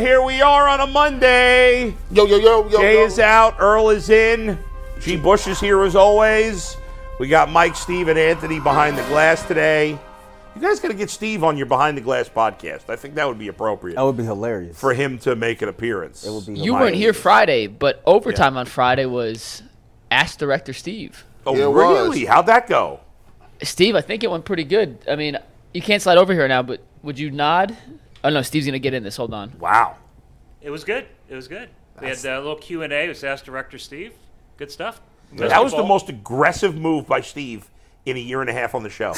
here we are on a Monday. Yo, yo, yo, yo. Jay yo. is out, Earl is in, G. Bush is here as always. We got Mike, Steve, and Anthony behind the glass today. You guys got to get Steve on your behind the glass podcast. I think that would be appropriate That would be hilarious. for him to make an appearance. It would be You weren't here Friday, but overtime on Friday was Ask Director Steve. Oh, Yeah, really? was. How'd that go? Steve, I think it went pretty good. I mean, you can't slide over here now, but would you nod? Oh no, Steve's gonna get in this. Hold on. Wow. It was good. It was good. We had a little Q and A. It was Ask Director Steve. Good stuff. That was the most aggressive move by Steve in a year and a half on the show.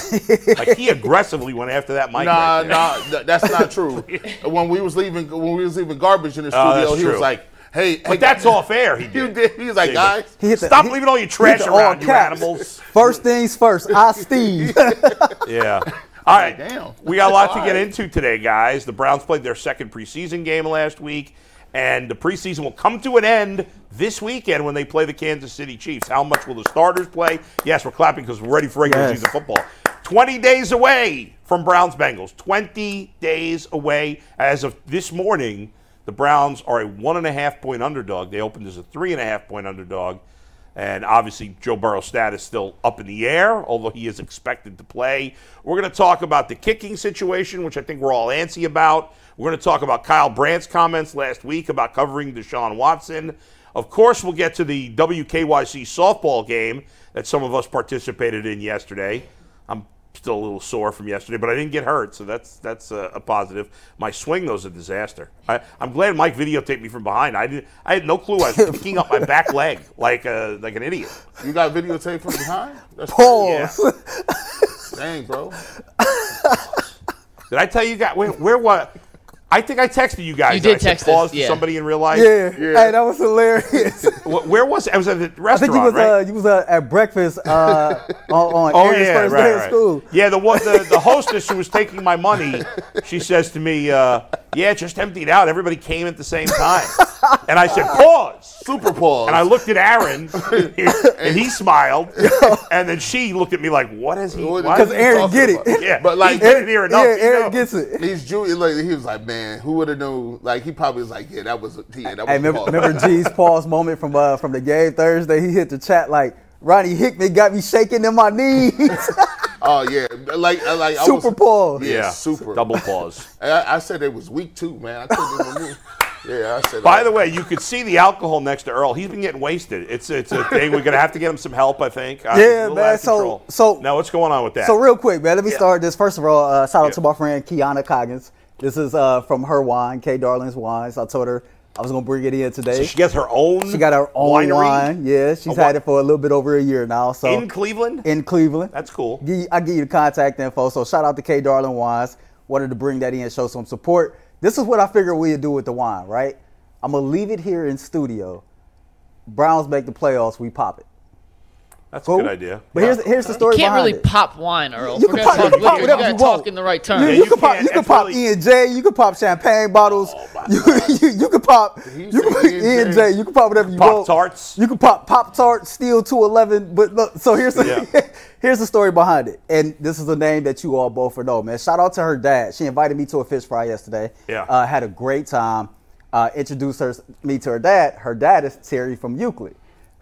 like he aggressively went after that mic. Nah, right there. nah, th- that's not true. when we was leaving, when we was leaving garbage in the Oh, studio, that's he was true. like, "Hey, But that's off air. He He did. did. He was like, Yeah, guys, He hit the- Stop he- leaving all your he hit trash the all around, you caps. animals. First things first, I Steve. Yeah. All right. damn. We got a lot to get into today, guys. The Browns played their second preseason game last week, and the preseason will come to an end this weekend when they play the Kansas City Chiefs. How much will the starters play? Yes, we're clapping because we're ready for regular Yes. season football. 20 days away from Browns Bengals. 20 days away. As of this morning, the Browns are a one and a half point underdog. They opened as a three and a half point underdog. And obviously, Joe Burrow's status is still up in the air, although he is expected to play. We're going to talk about the kicking situation, which I think we're all antsy about. We're going to talk about Kyle Brandt's comments last week about covering Deshaun Watson. Of course, we'll get to the WKYC softball game that some of us participated in yesterday. I'm still a little sore from yesterday, but I didn't get hurt, so that's that's a, a positive. My swing though is a disaster. I, I'm glad Mike videotaped me from behind. I didn't. I had no clue I was picking up my back leg like a like an idiot. you got videotaped from behind? That's Pause. Yeah. Dang, bro. Did I tell you guys where, where what? I think I texted you guys. You did I said text us, pause to yeah. somebody in real life. Yeah. Yeah. Hey, that was hilarious. Where was it? I was at the restaurant. I think restaurant, you was right? uh, you was uh, at breakfast uh, on, on Oh Aaron's yeah, first right, day of right. school. Yeah, the one the, the hostess who was taking my money, she says to me, uh, "Yeah, just emptied out. Everybody came at the same time." And I said, "Pause." Super pause. And I looked at Aaron, and he smiled, and then she looked at me like, "What is he?" What- Because Aaron talking get about?" it. Yeah, But, like, he's been here enough. yeah, He Aaron knows. gets it. He's Jewish. Like, he was like, man, who would have known? Like, he probably was like, yeah, that was, yeah, that was. Hey, remember, remember G's pause moment from uh, from the game Thursday? He hit the chat like Ronnie Hickman got me shaking in my knees. Oh yeah, like, I- like I Super was, pause. Yeah, Yeah, super. double pause. I, I said it was week two, man. I couldn't even move. Yeah, I said. By the way, you could see the alcohol next to Earl. He's been getting wasted. It's it's a thing. We're gonna have to get him some help. I think. Uh, he's Yeah, little man. So- so- now what's going on with that? So real quick, man, let me Yeah. start this. First of all, uh, shout out Yeah. to my friend Kiana Coggins. This is uh, from her wine, K Darling's Wines. I told her I was gonna bring it in today. So she gets her own. She got her own winery wine. Yeah, she's had it for a little bit over a year now. So in Cleveland. in Cleveland. That's cool. I give you the contact info. So shout out to K Darling Wines. Wanted to bring that in, show some support. This is what I figured we'd do with the wine, right? I'm gonna leave it here in studio. Browns make the playoffs, we pop it. That's Cool? a good idea. But here's here's the story You can't really it. pop wine, Earl. You We're can pop- you talk can pop whatever you you want. talk in the right You, you you can pop, you can pop really- E and J. You can pop champagne bottles. my you, you, you can pop. You can and E and J. J. You can pop whatever you Pop want. Pop tarts. You can pop pop tarts. steel two eleven. But look, so here's the Yeah. here's the story behind it, and this is a name that you all both know, man. Shout out to her dad. She invited me to a fish fry yesterday. Yeah. uh, had a great time. Uh, introduced her me to her dad. Her dad is Terry from Euclid,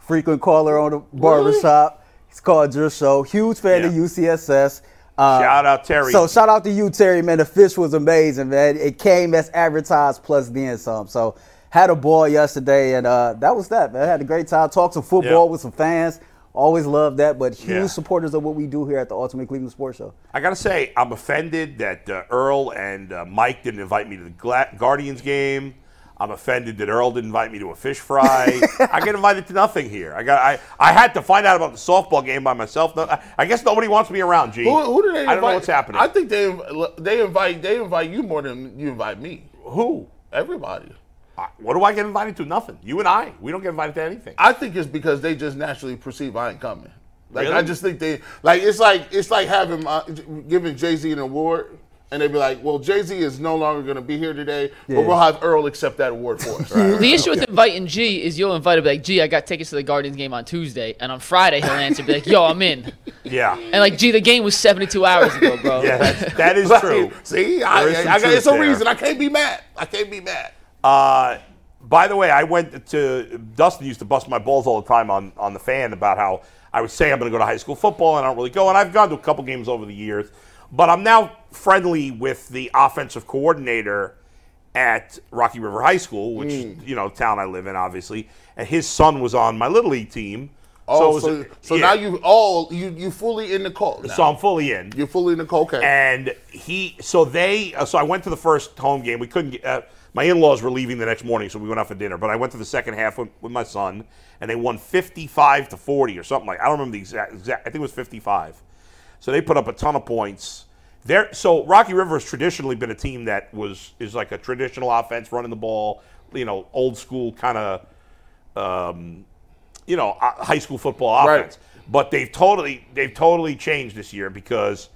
frequent caller on the barbershop. He's called your show. Huge fan of UCSS. Uh, Shout out Terry. So shout out to you, Terry, man. The fish was amazing, man. It came as advertised plus then some. So had a ball yesterday, and uh, that was that, man. Had a great time. Talked some football Yeah. with some fans. Always love that, but huge Yeah. supporters of what we do here at the Ultimate Cleveland Sports Show. I gotta say, I'm offended that uh, Earl and uh, Mike didn't invite me to the Gla- Guardians game. I'm offended that Earl didn't invite me to a fish fry. I get invited to nothing here. I got. I, I had to find out about the softball game by myself. No, I, I guess nobody wants me around. G. Who, who do they invite? I don't know what's happening. I think they they invite they invite you more than you invite me. Who? Everybody. Uh, What do I get invited to? Nothing. You and I, we don't get invited to anything. I think it's because they just naturally perceive I ain't coming. Like Really? I just think they like it's like it's like having uh, giving Jay Z an award. And they'd be like, "Well, Jay Z is no longer going to be here today, Yeah. but we'll have Earl accept that award for us." The issue with inviting G is you'll invite him like, "G, I got tickets to the Guardians game on Tuesday, and on Friday he'll answer, be like, Yo, I'm in. Yeah. And like, G, the game was 72 hours ago, bro. Yeah, that's, that is Like, true. See, I, There is I, some I got, it's a there. reason. I can't be mad. I can't be mad. Uh, by the way, I went to Dustin used to bust my balls all the time on on the fan about how I would say I'm going to go to high school football and I don't really go, and I've gone to a couple games over the years, but I'm now friendly with the offensive coordinator at Rocky River High School, which you know town I live in, obviously, and his son was on my little league team. Oh, so, a- so yeah. now you all you you fully in the cult. Now. so I'm fully in. You're fully in the cult. Okay. And he, so they, uh, so I went to the first home game. We couldn't get, uh, my in laws were leaving the next morning, so we went out for dinner. But I went to the second half with, with my son, and they won 55 to 40 or something like I don't remember the exact, exact, I think it was 55. So they put up a ton of points. There, so Rocky River has traditionally been a team that was is like a traditional offense, running the ball, you know, old school kind of um, you know, uh, high school football Right. offense. But they've totally they've totally changed this year because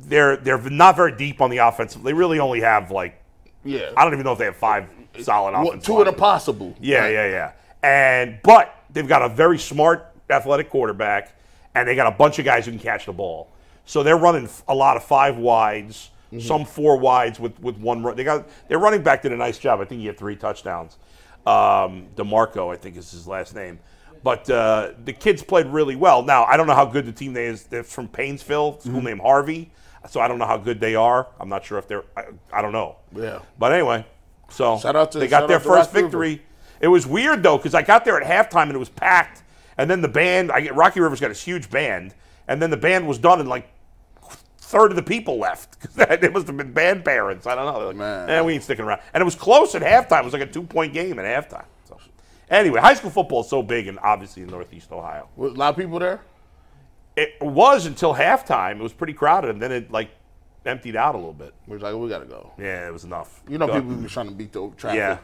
they're they're not very deep on the offensive. They really only have like yeah. I don't even know if they have five solid offensive. two of the possible. Yeah, Right. yeah, yeah. And but they've got a very smart athletic quarterback, and they got a bunch of guys who can catch the ball. So they're running a lot of five wides, Mm-hmm. some four wides with with one. Run. They got their running back did a nice job. I think he had three touchdowns. Um, Demarco, I think is his last name. But uh, the kids played really well. Now I don't know how good the team they is. They're from Painesville, school Mm-hmm. named Harvey. So I don't know how good they are. I'm not sure if they're. I, I don't know. Yeah. But anyway, so Shout out to- they got their first victory. It was weird though because I got there at halftime and it was packed, and then the band. I get Rocky River's got this huge band, and then the band was done and like third of the people left it must have been band parents. I don't know. They're like, Man. "Eh, we ain't sticking around. And it was close at halftime. It was like a two point game at halftime. So anyway, high school football is so big and obviously in Northeast Ohio. Was a lot of people there. It was until halftime. It was pretty crowded, and then it like emptied out a little bit. We was like, we gotta go. Yeah, it was enough. You know, Go. people were trying to beat the traffic. Yeah.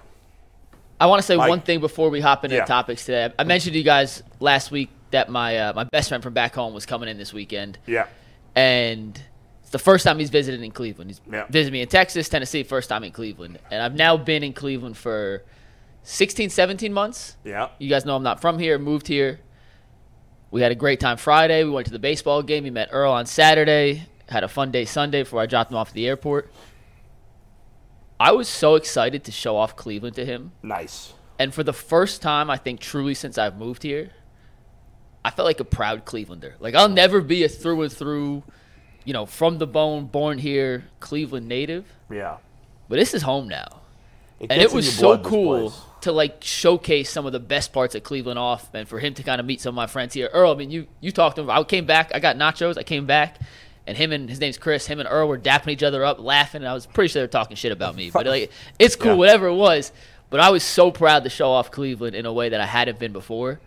I want to say Mike. one thing before we hop into Yeah. topics today. I mentioned to you guys last week that my uh, my best friend from back home was coming in this weekend, Yeah. and it's the first time he's visited in Cleveland. He's Yeah. visited me in Texas, Tennessee, first time in Cleveland, and I've now been in Cleveland for 16, 17 months. Yeah. You guys know I'm not from here, moved here. We had a great time Friday. We went to the baseball game. We met Earl on Saturday. Had a fun day Sunday before I dropped him off at the airport. I was so excited to show off Cleveland to him. Nice. And for the first time, I think truly since I've moved here, I felt like a proud Clevelander. Like I'll never be a through and through, you know, from the bone, born here, Cleveland native. Yeah. But this is home now. and it was so cool to like showcase some of the best parts of Cleveland off, and for him to kind of meet some of my friends here. Earl, I mean, you you talked to him. I came back. I got nachos. I came back, and him and his name's Chris. Him and Earl were dapping each other up, laughing. And I was pretty sure they were talking shit about me, but like it's cool, Yeah. whatever it was. But I was so proud to show off Cleveland in a way that I hadn't been before.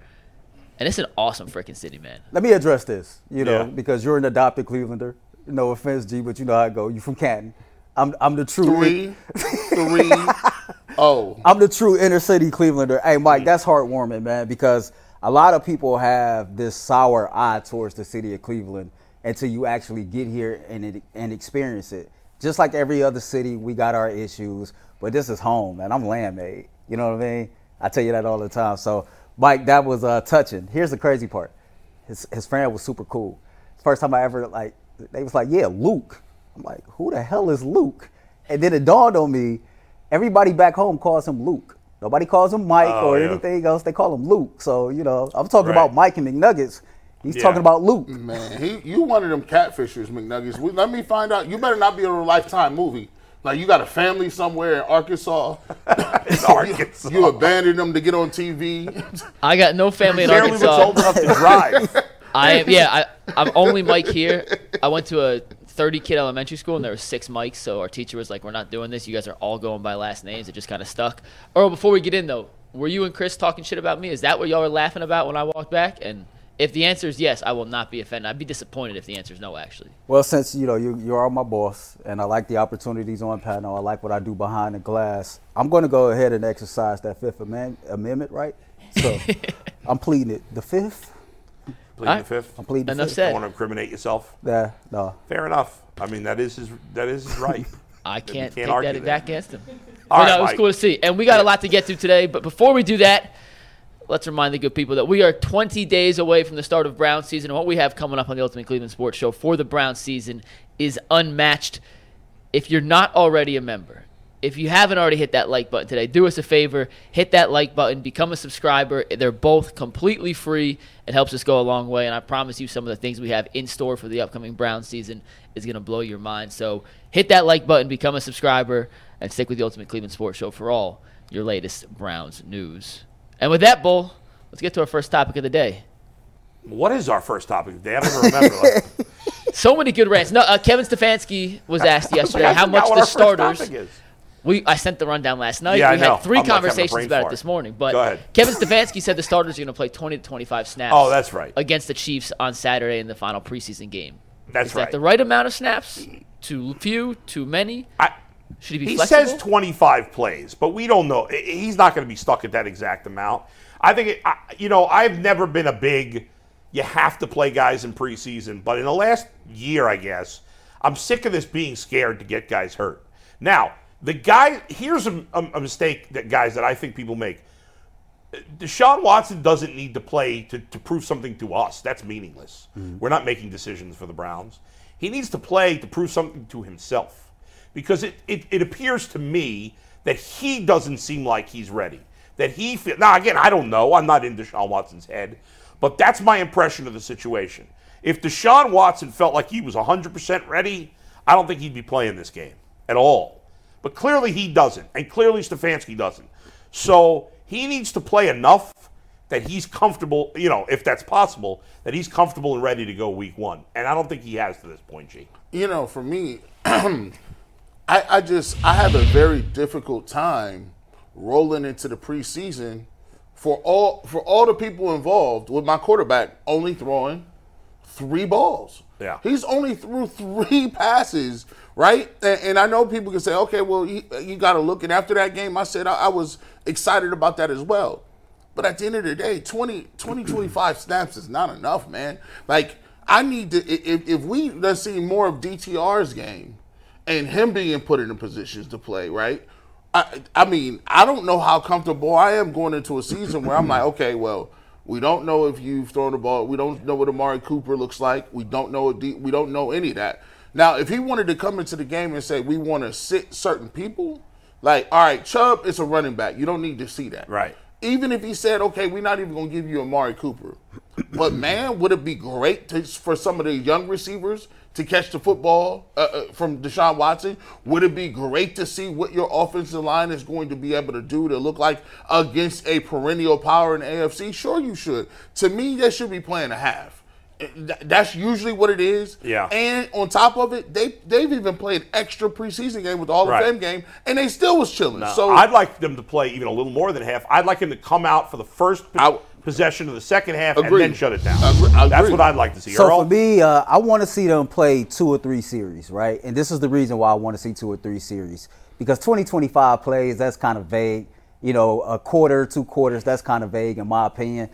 And it's an awesome freaking city, man. Let me address this, you know, Yeah. because you're an adopted Clevelander. No offense, G, but you know how I go. You from Canton. I'm I'm the true Three, three, oh. I'm the true inner city Clevelander. Hey, Mike, mm. that's heartwarming, man, because a lot of people have this sour eye towards the city of Cleveland until you actually get here and it, and experience it. Just like every other city, we got our issues, but this is home, man. I'm landmade. You know what I mean? I tell you that all the time. So, Mike, that was uh, touching. Here's the crazy part. His his friend was super cool. First time I ever like, they was like, yeah, Luke. I'm like, who the hell is Luke? And then it dawned on me, everybody back home calls him Luke. Nobody calls him Mike Oh, or yeah. anything else. They call him Luke. So, you know, I'm talking Right. about Mike and McNuggets. He's Yeah. talking about Luke. Man, he you one of them catfishers, McNuggets. We- Let me find out. You better not be in a lifetime movie. Like you got a family somewhere in Arkansas. Arkansas. You abandoned them to get on TV. I got no family in Barely looks Arkansas. old enough to drive. I am yeah, I, I'm only Mike here. I went to a 30 kid elementary school and there were six Mikes, so our teacher was like, "We're not doing this. You guys are all going by last names." It just kind of stuck. Earl, before we get in though, were you and Chris talking shit about me? Is that what y'all were laughing about when I walked back? And If the answer is yes, I will not be offended. I'd be disappointed if the answer is no. Actually, Well, since you know you you are my boss, and I like the opportunities on panel, I like what I do behind the glass. I'm going to go ahead and exercise that Fifth Amendment, amendment right? So I'm pleading it. The fifth. Plead Alright. the fifth. I'm pleading the Enough fifth. said. Want to incriminate yourself? Yeah, no. Fair enough. I mean, that is his. That is his right. I can't, can't take argue that that. against him. All But right, no, it was Mike. cool to see. And we got a lot to get to today. But before we do that, let's remind the good people that we are 20 days away from the start of Brown season. And what we have coming up on the Ultimate Cleveland Sports Show for the Brown season is unmatched. If you're not already a member, if you haven't already hit that like button today, do us a favor, hit that like button, become a subscriber. They're both completely free. It helps us go a long way, and I promise you some of the things we have in store for the upcoming Brown season is going to blow your mind. So hit that like button, become a subscriber, and stick with the Ultimate Cleveland Sports Show for all your latest Browns news. And with that, Bull, let's get to our first topic of the day. what is our first topic? They don't even remember. Like, So many good rants. No, uh, Kevin Stefanski was asked yesterday how much the starters. We I sent the rundown last night. Yeah, I we had three I'm like having conversations about it this morning. But Go ahead. Kevin Stefanski said the starters are going to play 20 to 25 snaps. Oh, that's right. Against the Chiefs on Saturday in the final preseason game. That's Is right. that the right amount of snaps? Too few? Too many? I, Should he be he flexible? says 25 plays, but we don't know. He's not going to be stuck at that exact amount. I think, it, I, you know, I've never been a big, you have to play guys in preseason, but in the last year, I guess, I'm sick of this being scared to get guys hurt. Now, the guy, here's a, a, a mistake that guys that I think people make. Deshaun Watson doesn't need to play to, to prove something to us. That's meaningless. Hmm. We're not making decisions for the Browns. He needs to play to prove something to himself because it, it, it appears to me that he doesn't seem like he's ready. That he feel now again, I don't know. I'm not in Deshaun Watson's head, but that's my impression of the situation. If Deshaun Watson felt like he was 100% ready, I don't think he'd be playing this game at all. But clearly he doesn't, and clearly Stefanski doesn't. So he needs to play enough that he's comfortable, you know, if that's possible, that he's comfortable and ready to go week one. And I don't think he has to this point, G. you know, for me, I, I just I have a very difficult time rolling into the preseason for all for all the people involved with my quarterback only throwing three balls. Yeah. he's only threw three passes, right? And, and I know people can say, okay, well, you, you got to look. And after that game, I said I, I was excited about that as well. But at the end of the day, 20, 20 25 snaps is not enough, man. Like, I need to, if, if we let's see more of DTR's game and him being put in the positions to play, right? I, I mean, I don't know how comfortable I am going into a season where I'm like, okay, well, we don't know if you've thrown the ball. We don't know what Amari Cooper looks like. We don't know. What we don't know any of that. Now, if he wanted to come into the game and say we want to sit certain people, like, all right, Chubb is a running back. You don't need to see that. Right. Even if he said, okay, we're not even going to give you Amari Cooper. But man, would it be great to, for some of the young receivers to catch the football uh, uh, from Deshaun Watson? Would it be great to see what your offensive line is going to be able to do to look like against a perennial power in AFC? Sure, you should. To me, they should be playing a half. Uh, That's usually what it is. Yeah. And on top of it, they they've even played extra preseason game with all the Right. fame game, and they still was chilling. so I'd like them to play even a little more than half. I'd like him to come out for the first I- possession of the second half Agreed. and then shut it down. Agree- I That's what I'd like to see. So Earl? for me, uh, I want to see them play two or three series, right? And this is the reason why I want to see two or three series because 2025 plays that's kind of vague. You know, a quarter, two quarters, that's kind of vague in my opinion.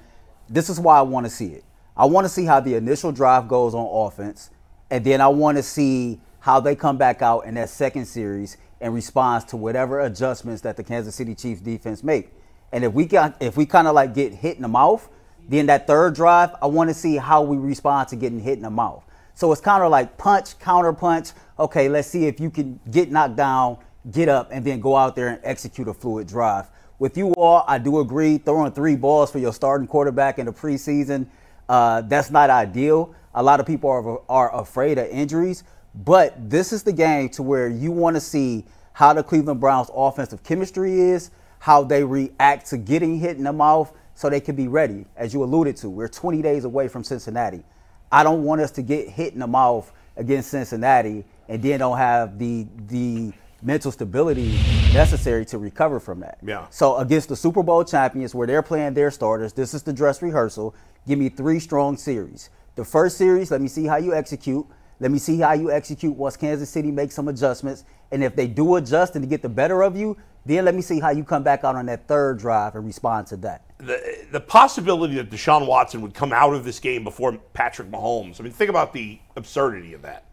This is why I want to see it. I want to see how the initial drive goes on offense, and then I want to see how they come back out in that second series and responds to whatever adjustments that the Kansas City Chiefs defense make. And if we got if we kind of like get hit in the mouth, then that third drive, I want to see how we respond to getting hit in the mouth. So it's kind of like punch, counter punch. Okay, let's see if you can get knocked down, get up, and then go out there and execute a fluid drive. With you all, I do agree. Throwing three balls for your starting quarterback in the preseason, uh, that's not ideal. A lot of people are, are afraid of injuries, but this is the game to where you want to see how the Cleveland Browns offensive chemistry is, how they react to getting hit in the mouth so they can be ready. As you alluded to, we're 20 days away from Cincinnati. I don't want us to get hit in the mouth against Cincinnati and then don't have the the mental stability necessary to recover from that. Yeah. So against the Super Bowl champions where they're playing their starters, this is the dress rehearsal. Give me three strong series. The first series, let me see how you execute. Let me see how you execute once Kansas City makes some adjustments. And if they do adjust and to get the better of you, then let me see how you come back out on that third drive and respond to that. the, the possibility that Deshaun Watson would come out of this game before Patrick Mahomes. I mean, think about the absurdity of that.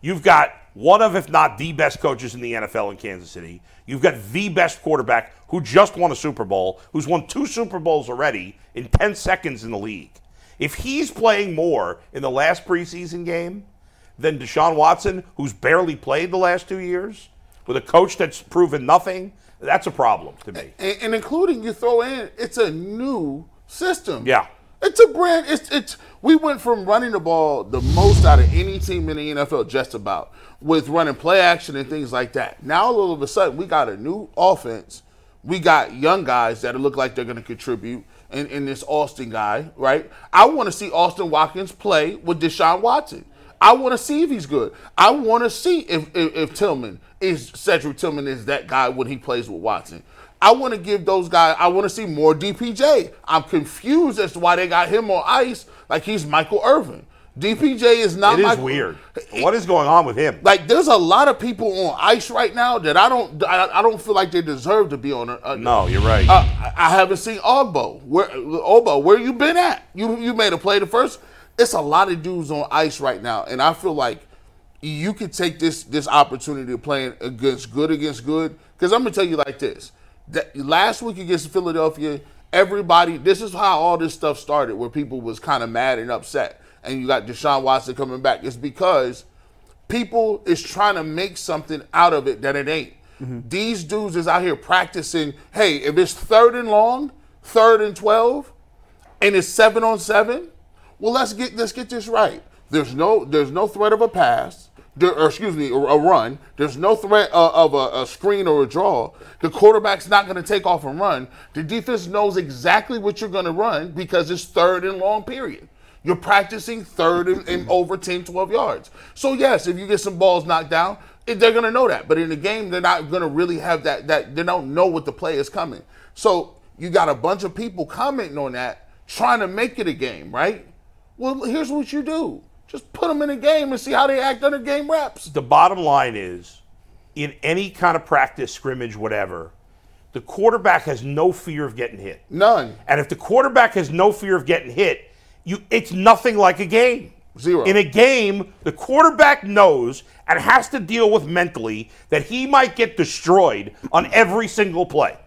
You've got one of, if not the best coaches in the NFL in Kansas City. You've got the best quarterback who just won a Super Bowl, who's won two Super Bowls already in 10 seconds in the league. If he's playing more in the last preseason game than Deshaun Watson, who's barely played the last two years, with a coach that's proven nothing, that's a problem to me. and, and including you throw in, it's a new system. Yeah. It's a brand. It's it's. We went from running the ball the most out of any team in the NFL, just about, with running play action and things like that. Now all of a sudden we got a new offense. We got young guys that look like they're going to contribute. And, and this Austin guy, right? I want to see Austin Watkins play with Deshaun Watson. I want to see if he's good. I want to see if, if if Tillman is Cedric Tillman is that guy when he plays with Watson. I want to give those guys. I want to see more DPJ. I'm confused as to why they got him on ice like he's Michael Irvin. DPJ is not. It is Michael- weird. What is going on with him? Like there's a lot of people on ice right now that I don't. I, I don't feel like they deserve to be on. A, a- No, you're right. uh, I I haven't seen Ogbo. Where Ogbo? Where you been at? You you made a play the first. It's a lot of dudes on ice right now, and I feel like you could take this this opportunity of playing against good against good. Because I'm gonna tell you like this: that last week against Philadelphia, everybody. This is how all this stuff started, where people was kind of mad and upset, and you got Deshaun Watson coming back. It's because people is trying to make something out of it that it ain't. Mm-hmm. These dudes is out here practicing. Hey, if it's third and long, third and twelve, and it's seven on seven, well let's get let's get this right. There's no there's no threat of a pass. There, or excuse me, a, run. There's no threat uh, of a, a screen or a draw. The quarterback's not going to take off and run. The defense knows exactly what you're going to run because it's third and long period. You're practicing third and, and over 10, 12 yards. So yes, if you get some balls knocked down, they're going to know that. But in the game, they're not going to really have that. That they don't know what the play is coming. So you got a bunch of people commenting on that, trying to make it a game, right? Well, here's what you do: just put them in a game and see how they act under game reps. the bottom line is in any kind of practice, scrimmage, whatever, the quarterback has no fear of getting hit. None. And if the quarterback has no fear of getting hit, you it's nothing like a game. Zero. In a game, the quarterback knows and has to deal with mentally that he might get destroyed on every single play.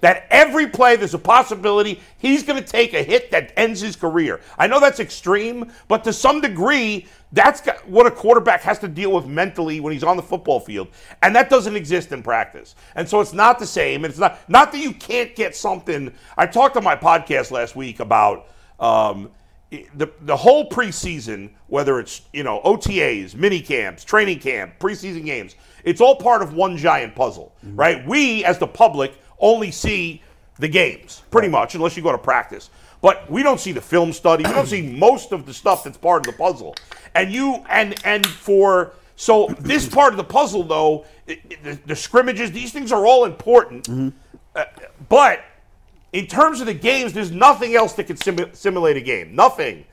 That every play there's a possibility he's going to take a hit that ends his career. I know that's extreme, but to some degree, that's got- what a quarterback has to deal with mentally when he's on the football field, and that doesn't exist in practice. And so it's not the same. And it's not not that you can't get something. I talked on my podcast last week about um, the the whole preseason, whether it's you know OTAs, mini camps, training camp, preseason games, it's all part of one giant puzzle, right? We as the public only see the games, pretty much, unless you go to practice. But we don't see the film study. We don't see most of the stuff that's part of the puzzle. And you and and for so this part of the puzzle though, the, the scrimmages, these things are all important. Uh, but in terms of the games, there's nothing else that can simu- simulate a game. Nothing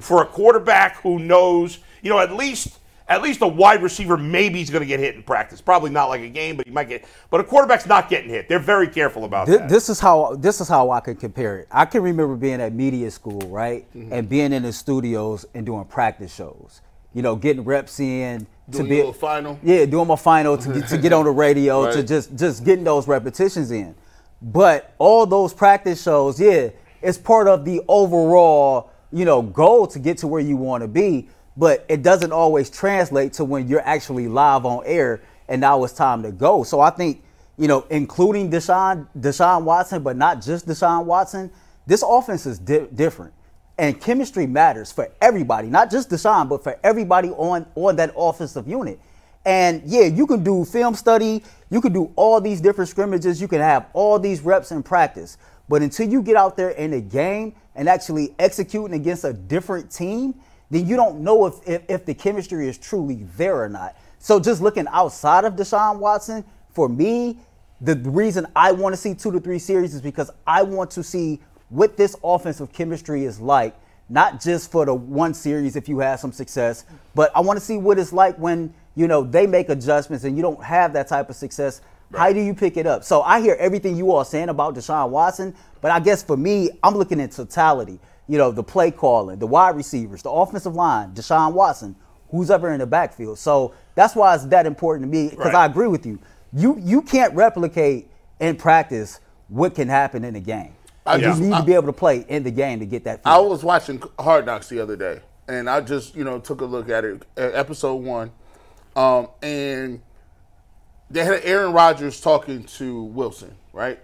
for a quarterback who knows, you know, at least at least a wide receiver maybe he's going to get hit in practice. Probably not like a game, but he might get. But a quarterback's not getting hit. They're very careful about Thi- that. This is how this is how I can compare it. I can remember being at media school, right, Mm-hmm. and being in the studios and doing practice shows. You know, getting reps in to Doing be your little final? Yeah, doing my final to get, to get on the radio to just just getting those repetitions in. But all those practice shows, yeah, it's part of the overall you know goal to get to where you want to be. But it doesn't always translate to when you're actually live on air and now it's time to go. So I think you know, including Deshaun, Deshaun Watson, but not just Deshaun Watson, this offense is di- different. And chemistry matters for everybody, not just Deshaun, but for everybody on, on that offensive unit. And yeah, you can do film study, you can do all these different scrimmages, you can have all these reps in practice. But until you get out there in the game and actually executing against a different team, then you don't know if, if, if the chemistry is truly there or not. So just looking outside of Deshaun Watson, for me, the reason I want to see two to three series is because I want to see what this offensive chemistry is like not just for the one series if you have some success, but I want to see what it's like when you know they make adjustments and you don't have that type of success. How do you pick it up? So I hear everything you all saying about Deshaun Watson, but I guess for me, I'm looking at totality. You know, the play calling, the wide receivers, the offensive line, Deshaun Watson, who's ever in the backfield. So that's why it's that important to me because Right. I agree with you. You you can't replicate in practice what can happen in the game. I you just- need I- to be able to play in the game to get that. Feeling. I was watching Hard Knocks the other day, and I just you know took a look at it, at episode one, um, and they had Aaron Rodgers talking to Wilson, right?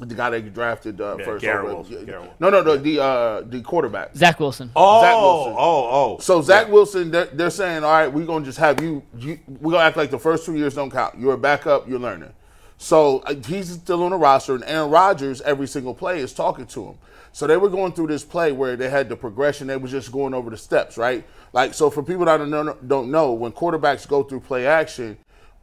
The guy they drafted uh, Yeah, first. Garrett over- Wilson, Garrett No, no, no, the uh, the quarterback. Zach Wilson. Oh, Zach Wilson. oh, oh. So Zach Wilson, they're, they're saying, all right, we're gonna just have you, you. We're gonna act like the first two years don't count. You're a backup. You're learning. So uh, he's still on the roster, and Aaron Rodgers every single play is talking to him. So they were going through this play where they had the progression. They was just going over the steps, right? Like so, for people that don't know, don't know when quarterbacks go through play action,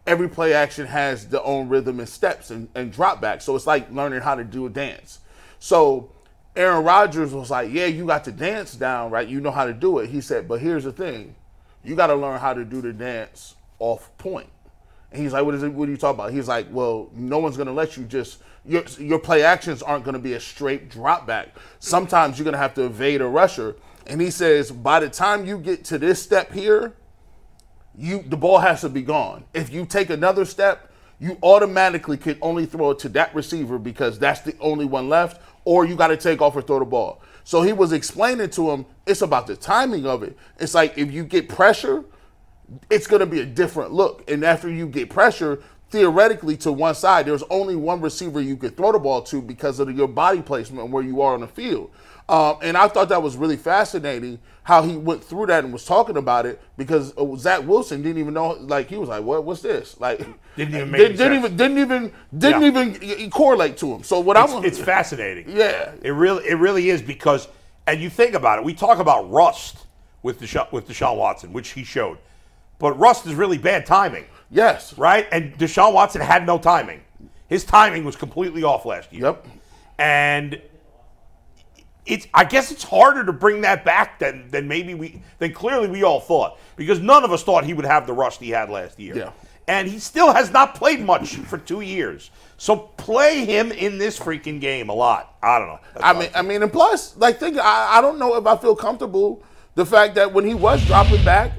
every play action has their own rhythm and steps and, and drop back. So it's like learning how to do a dance. So Aaron Rodgers was like, Yeah, you got the dance down, right? You know how to do it. He said, But here's the thing you got to learn how to do the dance off point. And he's like, What is it? What are you talking about? He's like, Well, no one's going to let you just. Your, your play actions aren't going to be a straight drop back. Sometimes you're going to have to evade a rusher. And he says, by the time you get to this step here, you the ball has to be gone. If you take another step, you automatically can only throw it to that receiver because that's the only one left, or you got to take off or throw the ball. So he was explaining to him, it's about the timing of it. It's like if you get pressure, it's going to be a different look. And after you get pressure, theoretically to one side, there's only one receiver you could throw the ball to because of your body placement and where you are on the field. Um, and I thought that was really fascinating how he went through that and was talking about it because uh, Zach Wilson didn't even know. Like he was like, "What? What's this?" Like Didn't even make didn't, didn't sense. even didn't even didn't Yeah. even correlate to him. So what it's, I'm it's fascinating. Yeah. it really it really is because, and you think about it. We talk about rust with Desha- with Deshaun Watson, which he showed, but rust is really bad timing, yes, right? And Deshaun Watson had no timing. His timing was completely off last year. Yep. and it's I guess it's harder to bring that back than than maybe we than clearly we all thought because none of us thought he would have the rust he had last year. Yeah. And he still has not played much for two years. So play him in this freaking game a lot. I don't know. That's I mean, I mean, and plus, like, think I, I don't know if I feel comfortable the fact that when he was dropping back,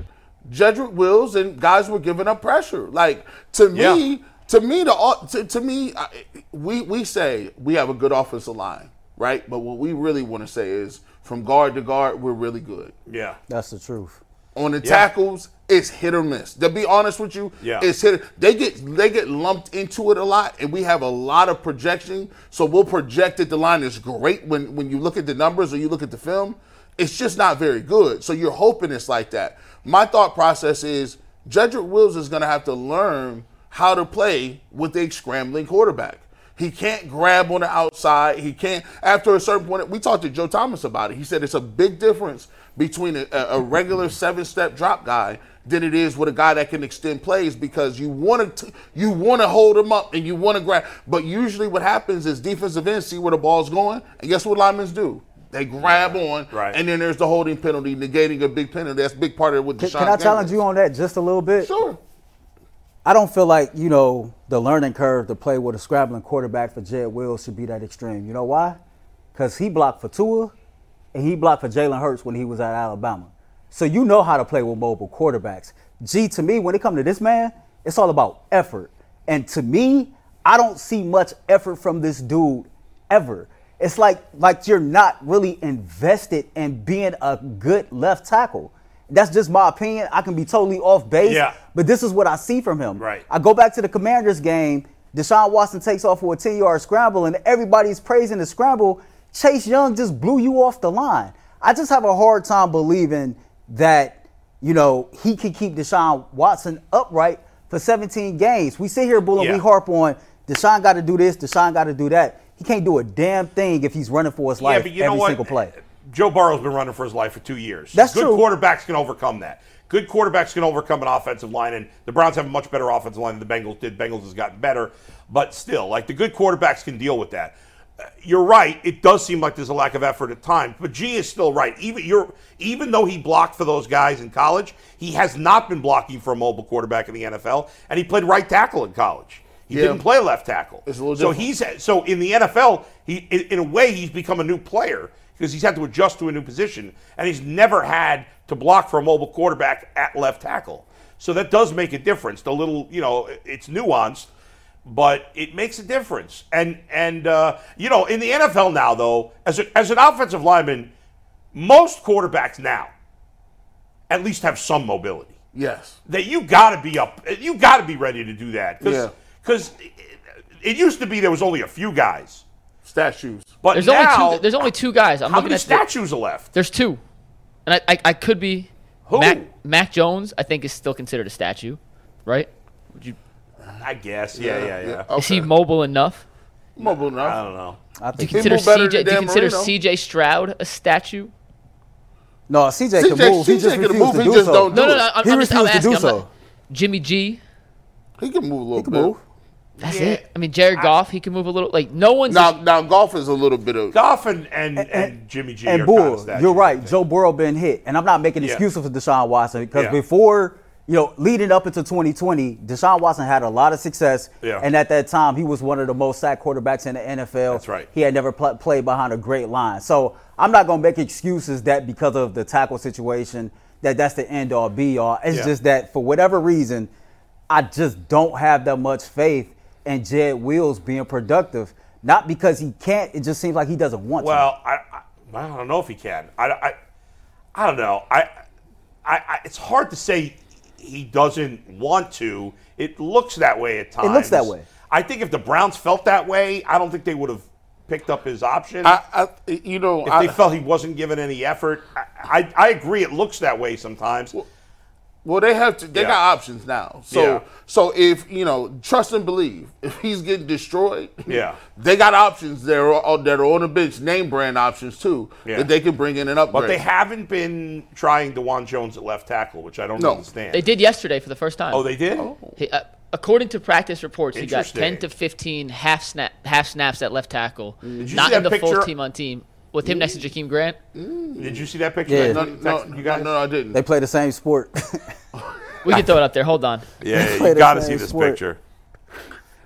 Jedrick Wills and guys were giving up pressure. Like to me, Yeah. to me, the to, to me, I, we we say we have a good offensive line, right? But what we really want to say is from guard to guard, we're really good. yeah. That's the truth. On the tackles, it's hit or miss. To be honest with you, Yeah. it's hit. They get they get lumped into it a lot, and we have a lot of projection. So we'll project that the line is great when when you look at the numbers or you look at the film. It's just not very good. So you're hoping it's like that. My thought process is Jedrick Wills is going to have to learn how to play with a scrambling quarterback. He can't grab on the outside. He can't. After a certain point, we talked to Joe Thomas about it. He said it's a big difference between a, a regular seven-step drop guy than it is with a guy that can extend plays because you want to you want to hold him up and you want to grab. But usually, what happens is defensive ends see where the ball's going, and guess what linemen do? They grab on, Right. and then there's the holding penalty, negating a big penalty. That's a big part of it with Can, can I challenge Daniels. you on that just a little bit? Sure. I don't feel like, you know, the learning curve to play with a scrabbling quarterback for Jed Wills should be that extreme. You know why? Because he blocked for Tua and he blocked for Jalen Hurts when he was at Alabama. So you know how to play with mobile quarterbacks. G, to me, when it comes to this man, it's all about effort. And to me, I don't see much effort from this dude ever. It's like like you're not really invested in being a good left tackle. That's just my opinion. I can be totally off base. Yeah. But this is what I see from him. Right. I go back to the Commanders game. Deshaun Watson takes off for a 10 yard scramble, and everybody's praising the scramble. Chase Young just blew you off the line. I just have a hard time believing that, you know, he can keep Deshaun Watson upright for 17 games. We sit here, Bull, and Yeah. we harp on Deshaun got to do this, Deshaun got to do that. He can't do a damn thing if he's running for his life yeah, every single play. Joe Burrow's been running for his life for two years. That's Good true. quarterbacks can overcome that. Good quarterbacks can overcome an offensive line, and the Browns have a much better offensive line than the Bengals did. Bengals has gotten better, but still, like the good quarterbacks can deal with that. Uh, you're right. It does seem like there's a lack of effort at times, but G is still right. Even you're, even though he blocked for those guys in college, he has not been blocking for a mobile quarterback in the NFL, and he played right tackle in college. He Yeah. didn't play left tackle. It's a little so different. he's so in the NFL, he in, in a way he's become a new player because he's had to adjust to a new position, and he's never had to block for a mobile quarterback at left tackle. So that does make a difference. The little, you know, it's nuanced, but it makes a difference. And and uh, you know, in the NFL now, though, as a, as an offensive lineman, most quarterbacks now at least have some mobility. Yes. That you got to be up, you got to be ready to do that. Yeah. Because it, it used to be there was only a few guys, Statues. but There's now only two. There's only two guys. I'm how looking many at the- statues are left? There's two, and I I, I could be. Who? Mac, Mac Jones, I think, is still considered a statue, right? Would you? I guess. Yeah, yeah, yeah. Is he mobile enough? Mobile enough. I don't know. I Do you consider CJ? Do you consider CJ Stroud a statue? no, CJ, can CJ move. He just can refused move, to he do just so. don't No, do no, it. no. I'm, He I'm just I'm refused to asking. do I'm so. Jimmy G. He can move a little He can bit. move. That's Yeah. it. I mean, Jared Goff, he can move a little. Like no one's. Now, now Goff is a little bit of. Goff and and, and, Jimmy G And are kind of you're right. Joe Burrow been hit, and I'm not making Yeah. excuses for Deshaun Watson because Yeah. before, you know, leading up into 2020, Deshaun Watson had a lot of success, Yeah. and at that time, he was one of the most sacked quarterbacks in the NFL. That's right. He had never pl- played behind a great line, so I'm not gonna make excuses that because of the tackle situation that that's the end all be all. It's Yeah. just that for whatever reason, I just don't have that much faith in Jed Wills being productive. Not because he can't, it just seems like he doesn't want to. Well, I, I I don't know if he can. I, I, I don't know. I, I, I it's hard to say he doesn't want to. It looks that way at times. It looks that way. I think if the Browns felt that way, I don't think they would have picked up his option. I, I, you know, if I, they felt he wasn't given any effort, I, I, I agree. It looks that way sometimes. Well, they have to. They Yeah. got options now. So, Yeah. so if you know, trust and believe. If he's getting destroyed, Yeah. they got options there are that are on the bench, name brand options too, Yeah. that they can bring in and upgrade. But they haven't been trying Dawand Jones at left tackle, which I don't No. understand. They did yesterday for the first time. Oh, they did. He, uh, according to practice reports, he got 10 to 15 half snap half snaps at left tackle. Did you Not see in that the full picture? team on team with him next to Jakeem Grant. Did you see that picture? Yeah. No, no, you guys? no, I didn't. they play the same sport. We can throw it up there. Hold on. Yeah, play you the got to same see this sport. picture.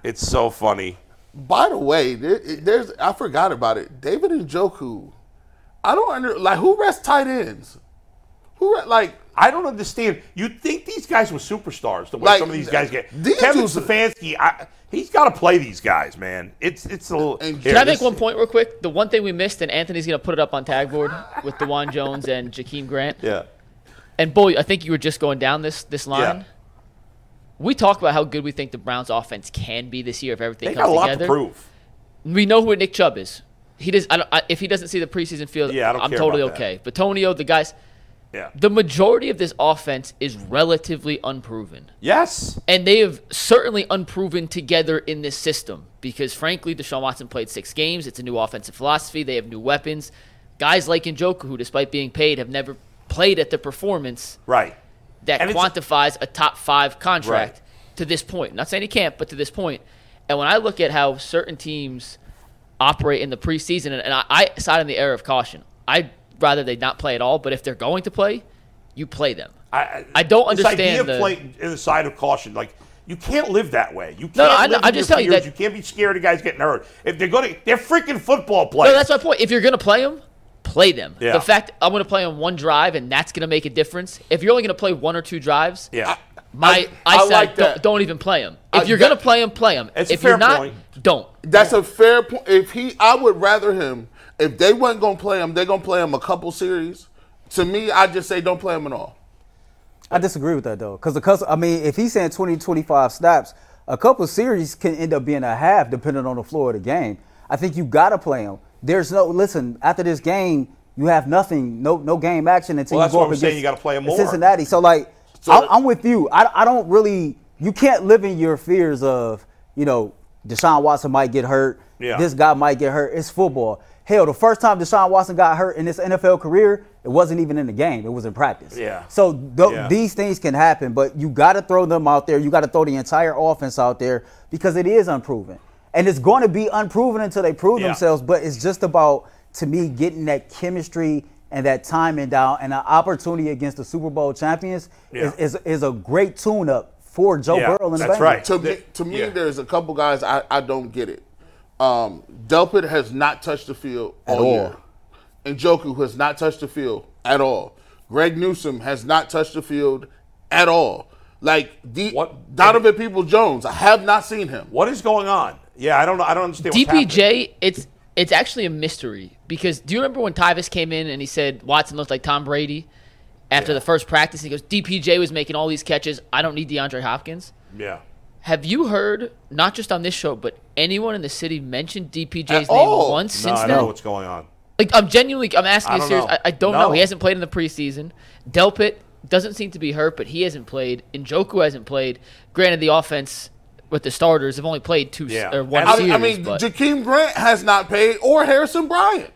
It's so funny. By the way, there, there's I forgot about it. David Njoku. I don't under like who rests tight ends. Who re- like I don't understand. You'd think these guys were superstars the way Like, some of these guys get. these Kevin dudes- Stefanski, I, he's got to play these guys, man. It's it's a little. And- here, Can I make this- one point real quick? The one thing we missed, and Anthony's going to put it up on tag board with Dawand Jones and Jakeem Grant. Yeah. And boy, I think you were just going down this this line. Yeah. We talk about how good we think the Browns' offense can be this year if everything They comes got a lot together. to prove. We know who Nick Chubb is. He does. I don't, I, if he doesn't see the preseason field, Yeah, I don't I'm totally about that. okay. Bitonio, the guys, Yeah. the majority of this offense is relatively unproven. Yes. And they have certainly unproven together in this system because, frankly, Deshaun Watson played six games. It's a new offensive philosophy. They have new weapons. Guys like Njoku, who, despite being paid, have never played at the performance Right. that And quantifies a top five contract Right. to this point. Not saying he can't, but to this point. And when I look at how certain teams operate in the preseason, and, and I, I side in the era of caution. I'd rather they not play at all, but if they're going to play, you play them. I, I don't this idea understand of the- playing in the side of caution. Like you can't live that way. You can't No, no, I- live I'm just your telling you that- You can't be scared of guys getting hurt. If they're going to, they're freaking football players. No, that's my point. If you're going to play them, play them. Yeah. The fact I'm going to play on one drive and that's going to make a difference. If you're only going to play one or two drives, yeah. my I- I, I said like don't, don't even play them. I- If you're that- going to play them, play them. It's a If you're fair not, point. don't. that's a fair point. If he, I would rather him if they wasn't gonna play him. They're gonna play him a couple series. To me, I just say don't play him at all. I disagree with that though, because because I mean, if he's saying 20, 25 snaps, a couple series can end up being a half depending on the floor of the game. I think you gotta play him. There's no listen after this game, you have nothing, no no game action until Well, you go what up I'm saying, against you gotta play him more. Cincinnati. So like, I'm, I'm with you. I I don't really. You can't live in your fears of you know Deshaun Watson might get hurt. Yeah. This guy might get hurt. It's football. Hell, the first time Deshaun Watson got hurt in his NFL career, it wasn't even in the game. It was in practice. Yeah. So th- Yeah. these things can happen, but you got to throw them out there. You got to throw the entire offense out there because it is unproven. and it's going to be unproven until they prove Yeah. themselves. But it's just about to me getting that chemistry and that timing down, and an opportunity against the Super Bowl champions Yeah. is, is is a great tune-up for Joe Yeah, Burrow and the that's Bengals. right. to me, to me, yeah. there's a couple guys I, I don't get it. Um, Delpit has not touched the field At all, all. year. Njoku has not touched the field at all. Greg Newsome has not touched the field at all. Like the, What- Donovan Peoples-Jones, I have not seen him. What is going on? Yeah, I don't know. I don't understand. What's. DPJ, it's it's actually a mystery because do you remember when Tyvis came in and he said Watson looked like Tom Brady after the first practice? He goes, DPJ was making all these catches. I don't need DeAndre Hopkins. Yeah. Have you heard, not just on this show, but anyone in the city mention DPJ's At name all. once No, since I then? don't know what's going on. Like I'm genuinely, I'm asking I you don't serious. know. I, I don't No. know. He hasn't played in the preseason. Delpit doesn't seem to be hurt, but he hasn't played. Njoku hasn't played. Granted, the offense with the starters have only played two s- Yeah. or one I series. mean, I mean but Jakeem Grant has not paid, or Harrison Bryant.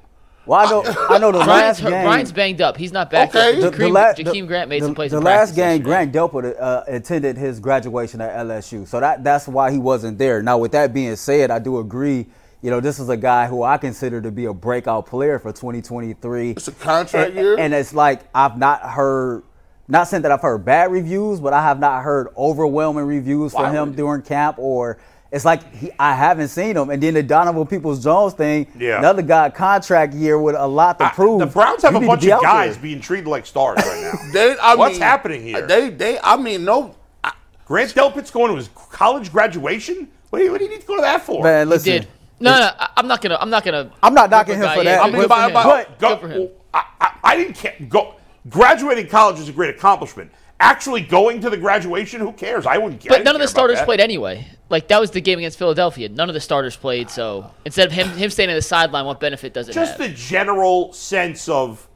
Well, I know, I know the Ryan's, last game. Ryan's banged up. He's not back. Okay. yet. The- Jakeem, la- Jakeem Grant made the, some plays. The in last game, yesterday. Grant Delpit uh, attended his graduation at LSU, so that that's why he wasn't there. Now, with that being said, I do agree. You know, this is a guy who I consider to be a breakout player for 2023. It's a contract and, year. and it's like I've not heard, not saying that I've heard bad reviews, but I have not heard overwhelming reviews for Why him during camp or. It's like he, I haven't seen him, and then the Donovan Peoples-Jones thing. Yeah. another guy contract year with a lot to I- prove. the Browns have You a bunch of out guys there. being treated like stars right now. They, I What's mean, happening here? They, they, I mean, no. I, Grant Delpit's going to his college graduation. What do you, what do you need to go to that for? Man, He listen. did. No, no, I- I'm not gonna. I'm not gonna. I'm not rip a knocking him for that. I mean, Good by- for by- him. But Good go, for him. I, I, I didn't care. Go graduating college is a great accomplishment. Actually going to the graduation, who cares? I wouldn't care. But none of the starters that. played anyway. Like that was the game against Philadelphia. None of the starters played. So instead of him him staying on the sideline, what benefit does it Just have? the general sense of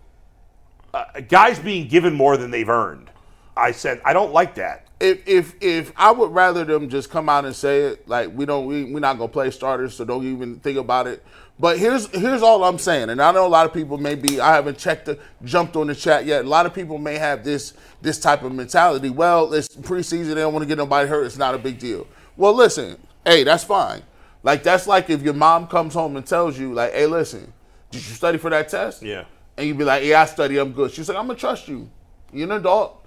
uh, guys being given more than they've earned. I said I don't like that. if if if I would rather them just come out and say it, like we don't we we're not gonna play starters, so don't even think about it. But here's here's all I'm saying, and I know a lot of people may be I haven't checked the jumped on the chat yet. A lot of people may have this this type of mentality. Well, it's preseason, they don't want to get nobody hurt. It's not a big deal. Well, listen, hey, that's fine. Like that's like if your mom comes home and tells you, like, hey, listen, did you study for that test? Yeah. And you'd be like, yeah, I study, I'm good. She's like, I'm gonna trust you. You're an adult,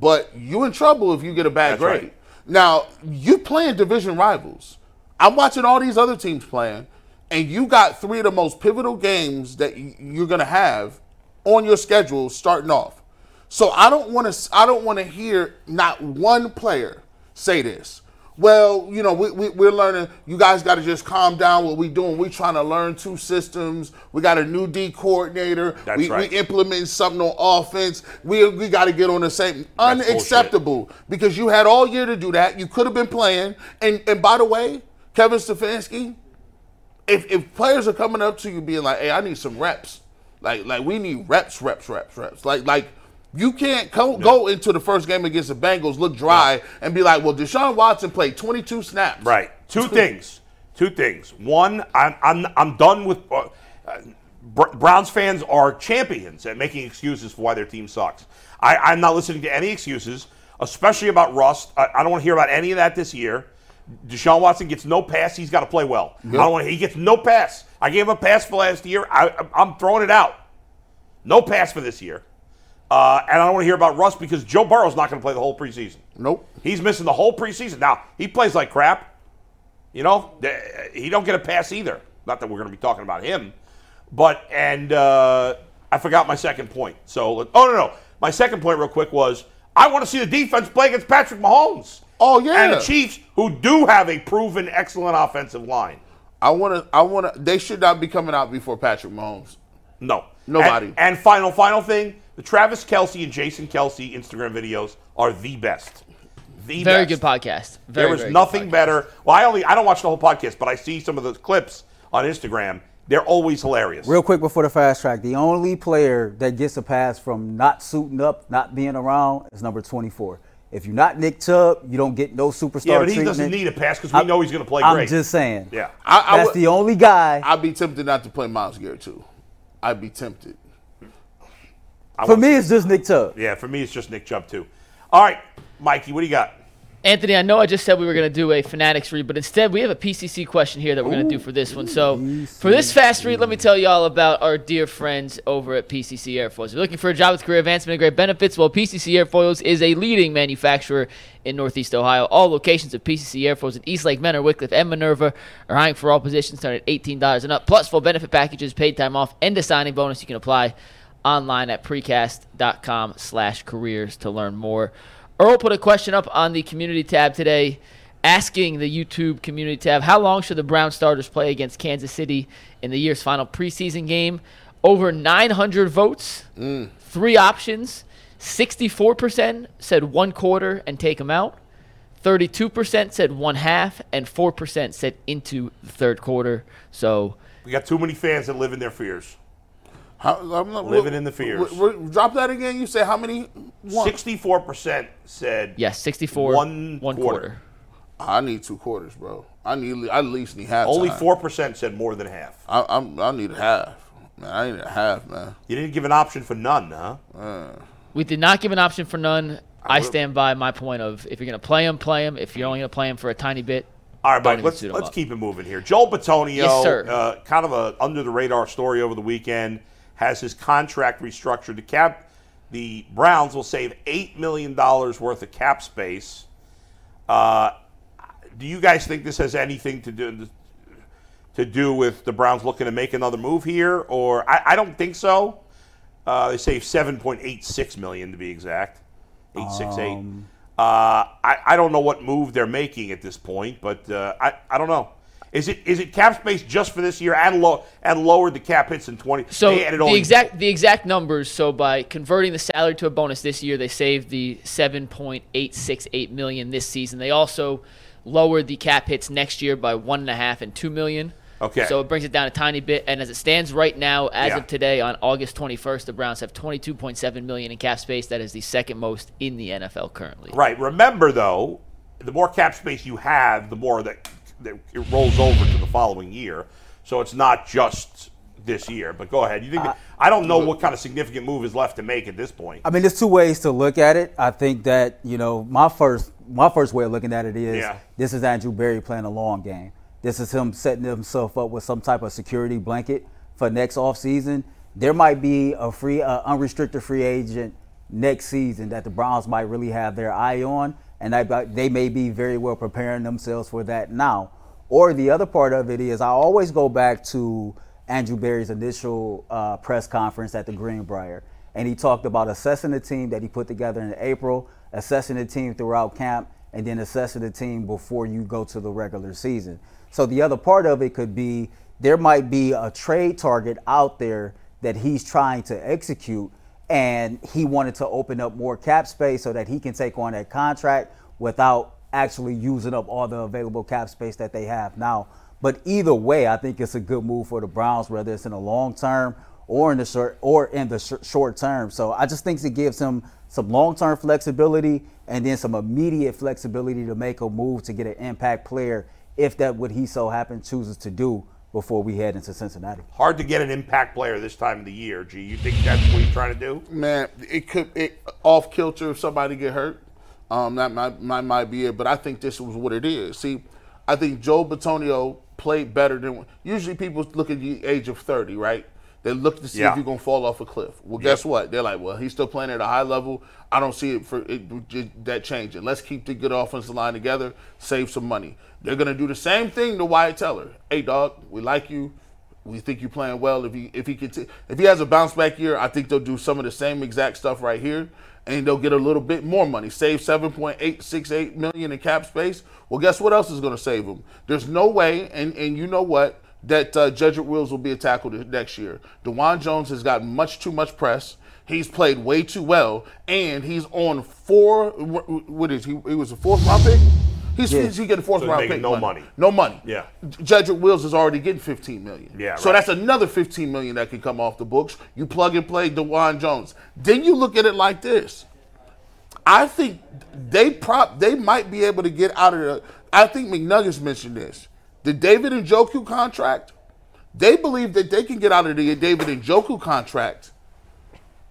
but you in trouble if you get a bad That's grade. right. Now you playing division rivals. I'm watching all these other teams playing, and you got three of the most pivotal games that you're gonna have on your schedule starting off. So I don't want to. I don't want to hear not one player say this. Well, you know, we, we, we're learning. You guys got to just calm down. What we doing? We trying to learn two systems. We got a new D coordinator. That's we, right. we implementing something on offense. We we got to get on the same. That's Unacceptable because you had all year to do that. You could have been playing. And and by the way, Kevin Stefanski, if if players are coming up to you being like, "Hey, I need some reps," like like we need reps, reps, reps, reps. Like like you can't co- go into the first game against the Bengals, look dry, and be like, "Well, Deshaun Watson played 22 snaps." Right. Two things. Two things. One, I'm I'm I'm done with. Uh, uh, Browns fans are champions at making excuses for why their team sucks. I, I'm not listening to any excuses, especially about Rust. I, I don't want to hear about any of that this year. Deshaun Watson gets no pass. He's got to play well. I don't want. He gets no pass. I gave him a pass for last year. I, I'm throwing it out. No pass for this year. Uh, and I don't want to hear about Russ because Joe Burrow's not going to play the whole preseason. Nope. He's missing the whole preseason. Now he plays like crap. You know, he don't get a pass either. Not that we're going to be talking about him, but and uh, I forgot my second point. So oh no no, my second point real quick was I want to see the defense play against Patrick Mahomes. Oh, yeah. and the Chiefs who do have a proven excellent offensive line. I want to. I want to. They should not be coming out before Patrick Mahomes. No. Nobody. And, and final, final thing: the Travis Kelce and Jason Kelce Instagram videos are the best. The best Very best. good podcast. Very, there was very nothing podcast. better. Well, I only I don't watch the whole podcast, but I see some of the clips on Instagram. They're always hilarious. Real quick before the fast track, the only player that gets a pass from not suiting up, not being around, is number 24. If you're not Nick Chubb, you don't get no superstar yeah, but he treatment. doesn't need a pass because we I'm- know he's going to play great. I'm just saying. yeah. I, I That's would- the only guy. I'd be tempted not to play Myles Garrett too. I'd be tempted. I for me, it's just Nick Chubb. yeah, for me it's just Nick Chubb too. All right, Mikey, what do you got? Anthony, I know I just said we were going to do a Fanatics read, but instead we have a PCC question here that we're going to do for this one. So, for this fast read, let me tell you all about our dear friends over at PCC Airfoils. If you're looking for a job with career advancement and great benefits, well, PCC Airfoils is a leading manufacturer in Northeast Ohio. All locations of PCC Airfoils in Eastlake, Mentor, Wickliffe, and Minerva are hiring for all positions starting at $18 and up, plus full benefit packages, paid time off, and a signing bonus. You can apply online at precast.com slash careers to learn more. Earl put a question up on the community tab today, asking the YouTube community tab, how long should the Brown starters play against Kansas City in the year's final preseason game? Over 900 votes, mm. three options. 64% said one quarter and take them out. 32% said one half, and 4% said into the third quarter. So We got too many fans that live in their fears. How, I'm not, Living in the fears. w- w- drop that again. You say how many? Sixty-four percent said yes, 64, One one quarter. quarter. I need two quarters, bro. I need. I at least need half. only four percent said more than half. I, I'm. I need a half. Man, I need a half, man. You didn't give an option for none, huh? We did not give an option for none. I, would've- stand by my point of if you're going to play him, play him. If you're only going to play him for a tiny bit, All right, Don't Mike. Let's let's up. keep it moving here. Joel Bitonio, Yes, sir. Uh, kind of a under the radar story over the weekend, has his contract restructured. The cap, the Browns will save eight million dollars worth of cap space. Uh, do you guys think this has anything to do to do with the Browns looking to make another move here? Or I, I don't think so. Uh, they save seven point eight six million to be exact, eight six eight. Uh, I, I don't know what move they're making at this point, but uh, I, I don't know. Is it is it cap space just for this year and low and lowered the cap hits in twenty? So they added the exact the exact numbers. So by converting the salary to a bonus this year, they saved the seven point eight six eight million this season. They also lowered the cap hits next year by one and a half and two million. Okay. So it brings it down a tiny bit. And as it stands right now, as Yeah. of today, on August twenty first, the Browns have twenty two point seven million in cap space. That is the second most in the NFL currently. Right. Remember though, the more cap space you have, the more that it rolls over to the following year. So it's not just this year. But go ahead. You think? I don't know what kind of significant move is left to make at this point. I mean, there's two ways to look at it. I think that you know my first my first way of looking at it is Yeah. this is Andrew Berry playing a long game. This is him setting himself up with some type of security blanket for next offseason. There might be a free, uh, unrestricted free agent next season that the Browns might really have their eye on, and they, they may be very well preparing themselves for that now. Or the other part of it is I always go back to Andrew Berry's initial uh, press conference at the Greenbrier, and he talked about assessing the team that he put together in April, assessing the team throughout camp, and then assessing the team before you go to the regular season. So the other part of it could be there might be a trade target out there that he's trying to execute, and he wanted to open up more cap space so that he can take on that contract without actually using up all the available cap space that they have now. But either way, I think it's a good move for the Browns, whether it's in the long term or in the short or in the sh- short term. So I just think it gives him some long term flexibility and then some immediate flexibility to make a move to get an impact player if that what he so happen chooses to do before we head into Cincinnati. Hard to get an impact player this time of the year. G, you think that's what he's trying to do? Man, it could it off kilter if somebody get hurt. Um, that might, might might be it, but I think this was what it is. See, I think Joe Bitonio played better than usually people look at the age of thirty, right? They look to see Yeah. if you're gonna fall off a cliff. Well, guess what? They're like, well, he's still playing at a high level. I don't see it for it, that changing. Let's keep the good offensive line together, save some money. They're gonna do the same thing to Wyatt Teller. Hey, dog, we like you. We think you're playing well. If he if he can if he has a bounce back year, I think they'll do some of the same exact stuff right here, and they'll get a little bit more money. Save seven point eight six eight million in cap space. Well, guess what else is going to save them? There's no way, and and you know what, that uh, Jedrick Wills will be a tackle next year. Dawand Jones has gotten much too much press. He's played way too well, and he's on four. What is he? He was a fourth round pick. He's, Yeah. he's he getting fourth So round pick no money. No money. Yeah. Jedrick Wills is already getting 15 million. Yeah, So right. that's another 15 million that can come off the books. You plug and play Dawand Jones. Then you look at it like this. I think they prop they might be able to get out of the I think McNuggets mentioned this. The David Njoku contract, they believe that they can get out of the David Njoku contract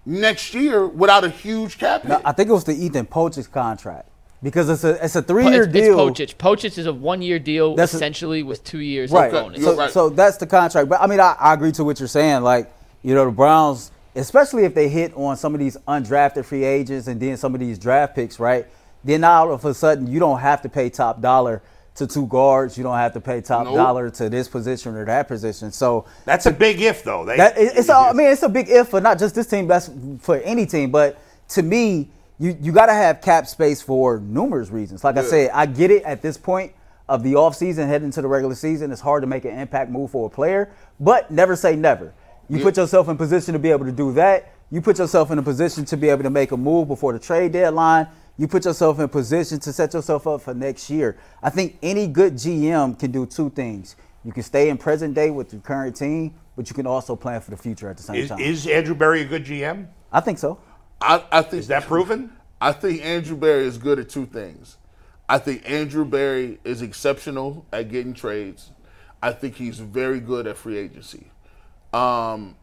next year without a huge cap hit. I think it was the Ethan Pocic's contract. because it's a it's a It's, three-year it's deal. Pocic. Pocic is a one-year deal, That's a- essentially with two years Right. of bonus. So, right. so that's the contract. But I mean, I, I agree to what you're saying. Like, you know, the Browns, especially if they hit on some of these undrafted free agents and then some of these draft picks, right? Then now all of a sudden you don't have to pay top dollar to two guards. You don't have to pay top Nope. dollar to this position or that position. So That's a big if, though. They, that it- it's a, I mean, it's a big if for not just this team, that's for any team. But to me, you you got to have cap space for numerous reasons. Like I said, I get it at this point of the offseason, heading to the regular season. It's hard to make an impact move for a player, but never say never. You put yourself in position to be able to do that. You put yourself in a position to be able to make a move before the trade deadline. You put yourself in position to set yourself up for next year. I think any good GM can do two things. You can stay in present day with your current team, but you can also plan for the future at the same is, time. is Andrew Berry a good GM? I think so. I, I think Is that proven? I think Andrew Berry is good at two things. I think Andrew Berry is exceptional at getting trades. I think he's very good at free agency. Um,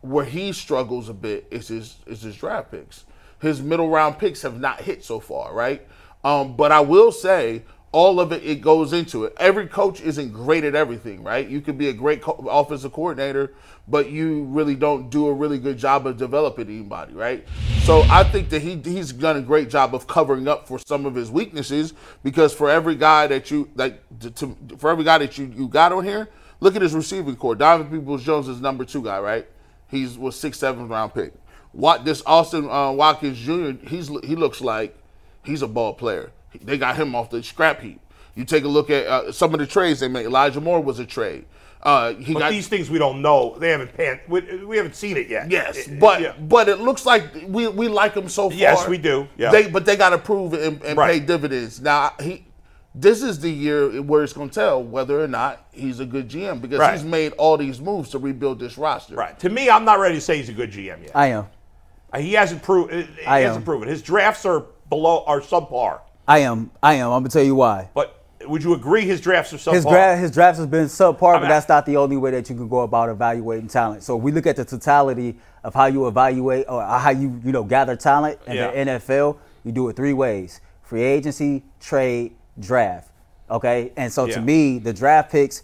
where he struggles a bit is his is his draft picks. His middle round picks have not hit so far, right? Um, but I will say all of it it goes into it. Every coach isn't great at everything, right? You could be a great co- offensive coordinator, but you really don't do a really good job of developing anybody, right? So I think that he he's done a great job of covering up for some of his weaknesses because for every guy that you like to, to, for every guy that you you got on here, look at his receiving corps. Donovan Peoples-Jones is number two guy, right? He's was six seventh round pick. What this Austin uh, Watkins Jr. He's he looks like he's a ball player. They got him off the scrap heap. You take a look at uh, some of the trades they made. Elijah Moore was a trade. Uh, he But got these things we don't know. They haven't pan, we, we haven't seen it yet. Yes, but yeah. but it looks like we we like him so far. Yes, we do. Yeah. They but they got to prove it and, and Right. pay dividends. Now he, this is the year where it's going to tell whether or not he's a good GM because Right. he's made all these moves to rebuild this roster. right. To me, I'm not ready to say he's a good GM yet. I am. Uh, he hasn't proven. He I hasn't am. proven. His drafts are below, are subpar. I am. I am. I'm gonna tell you why. But would you agree his drafts are subpar? His draft, his drafts has been subpar, mean, but that's not the only way that you can go about evaluating talent. So if we look at the totality of how you evaluate or how you you know gather talent in Yeah. the NFL. You do it three ways: free agency, trade, draft. Okay, and so Yeah. to me, the draft picks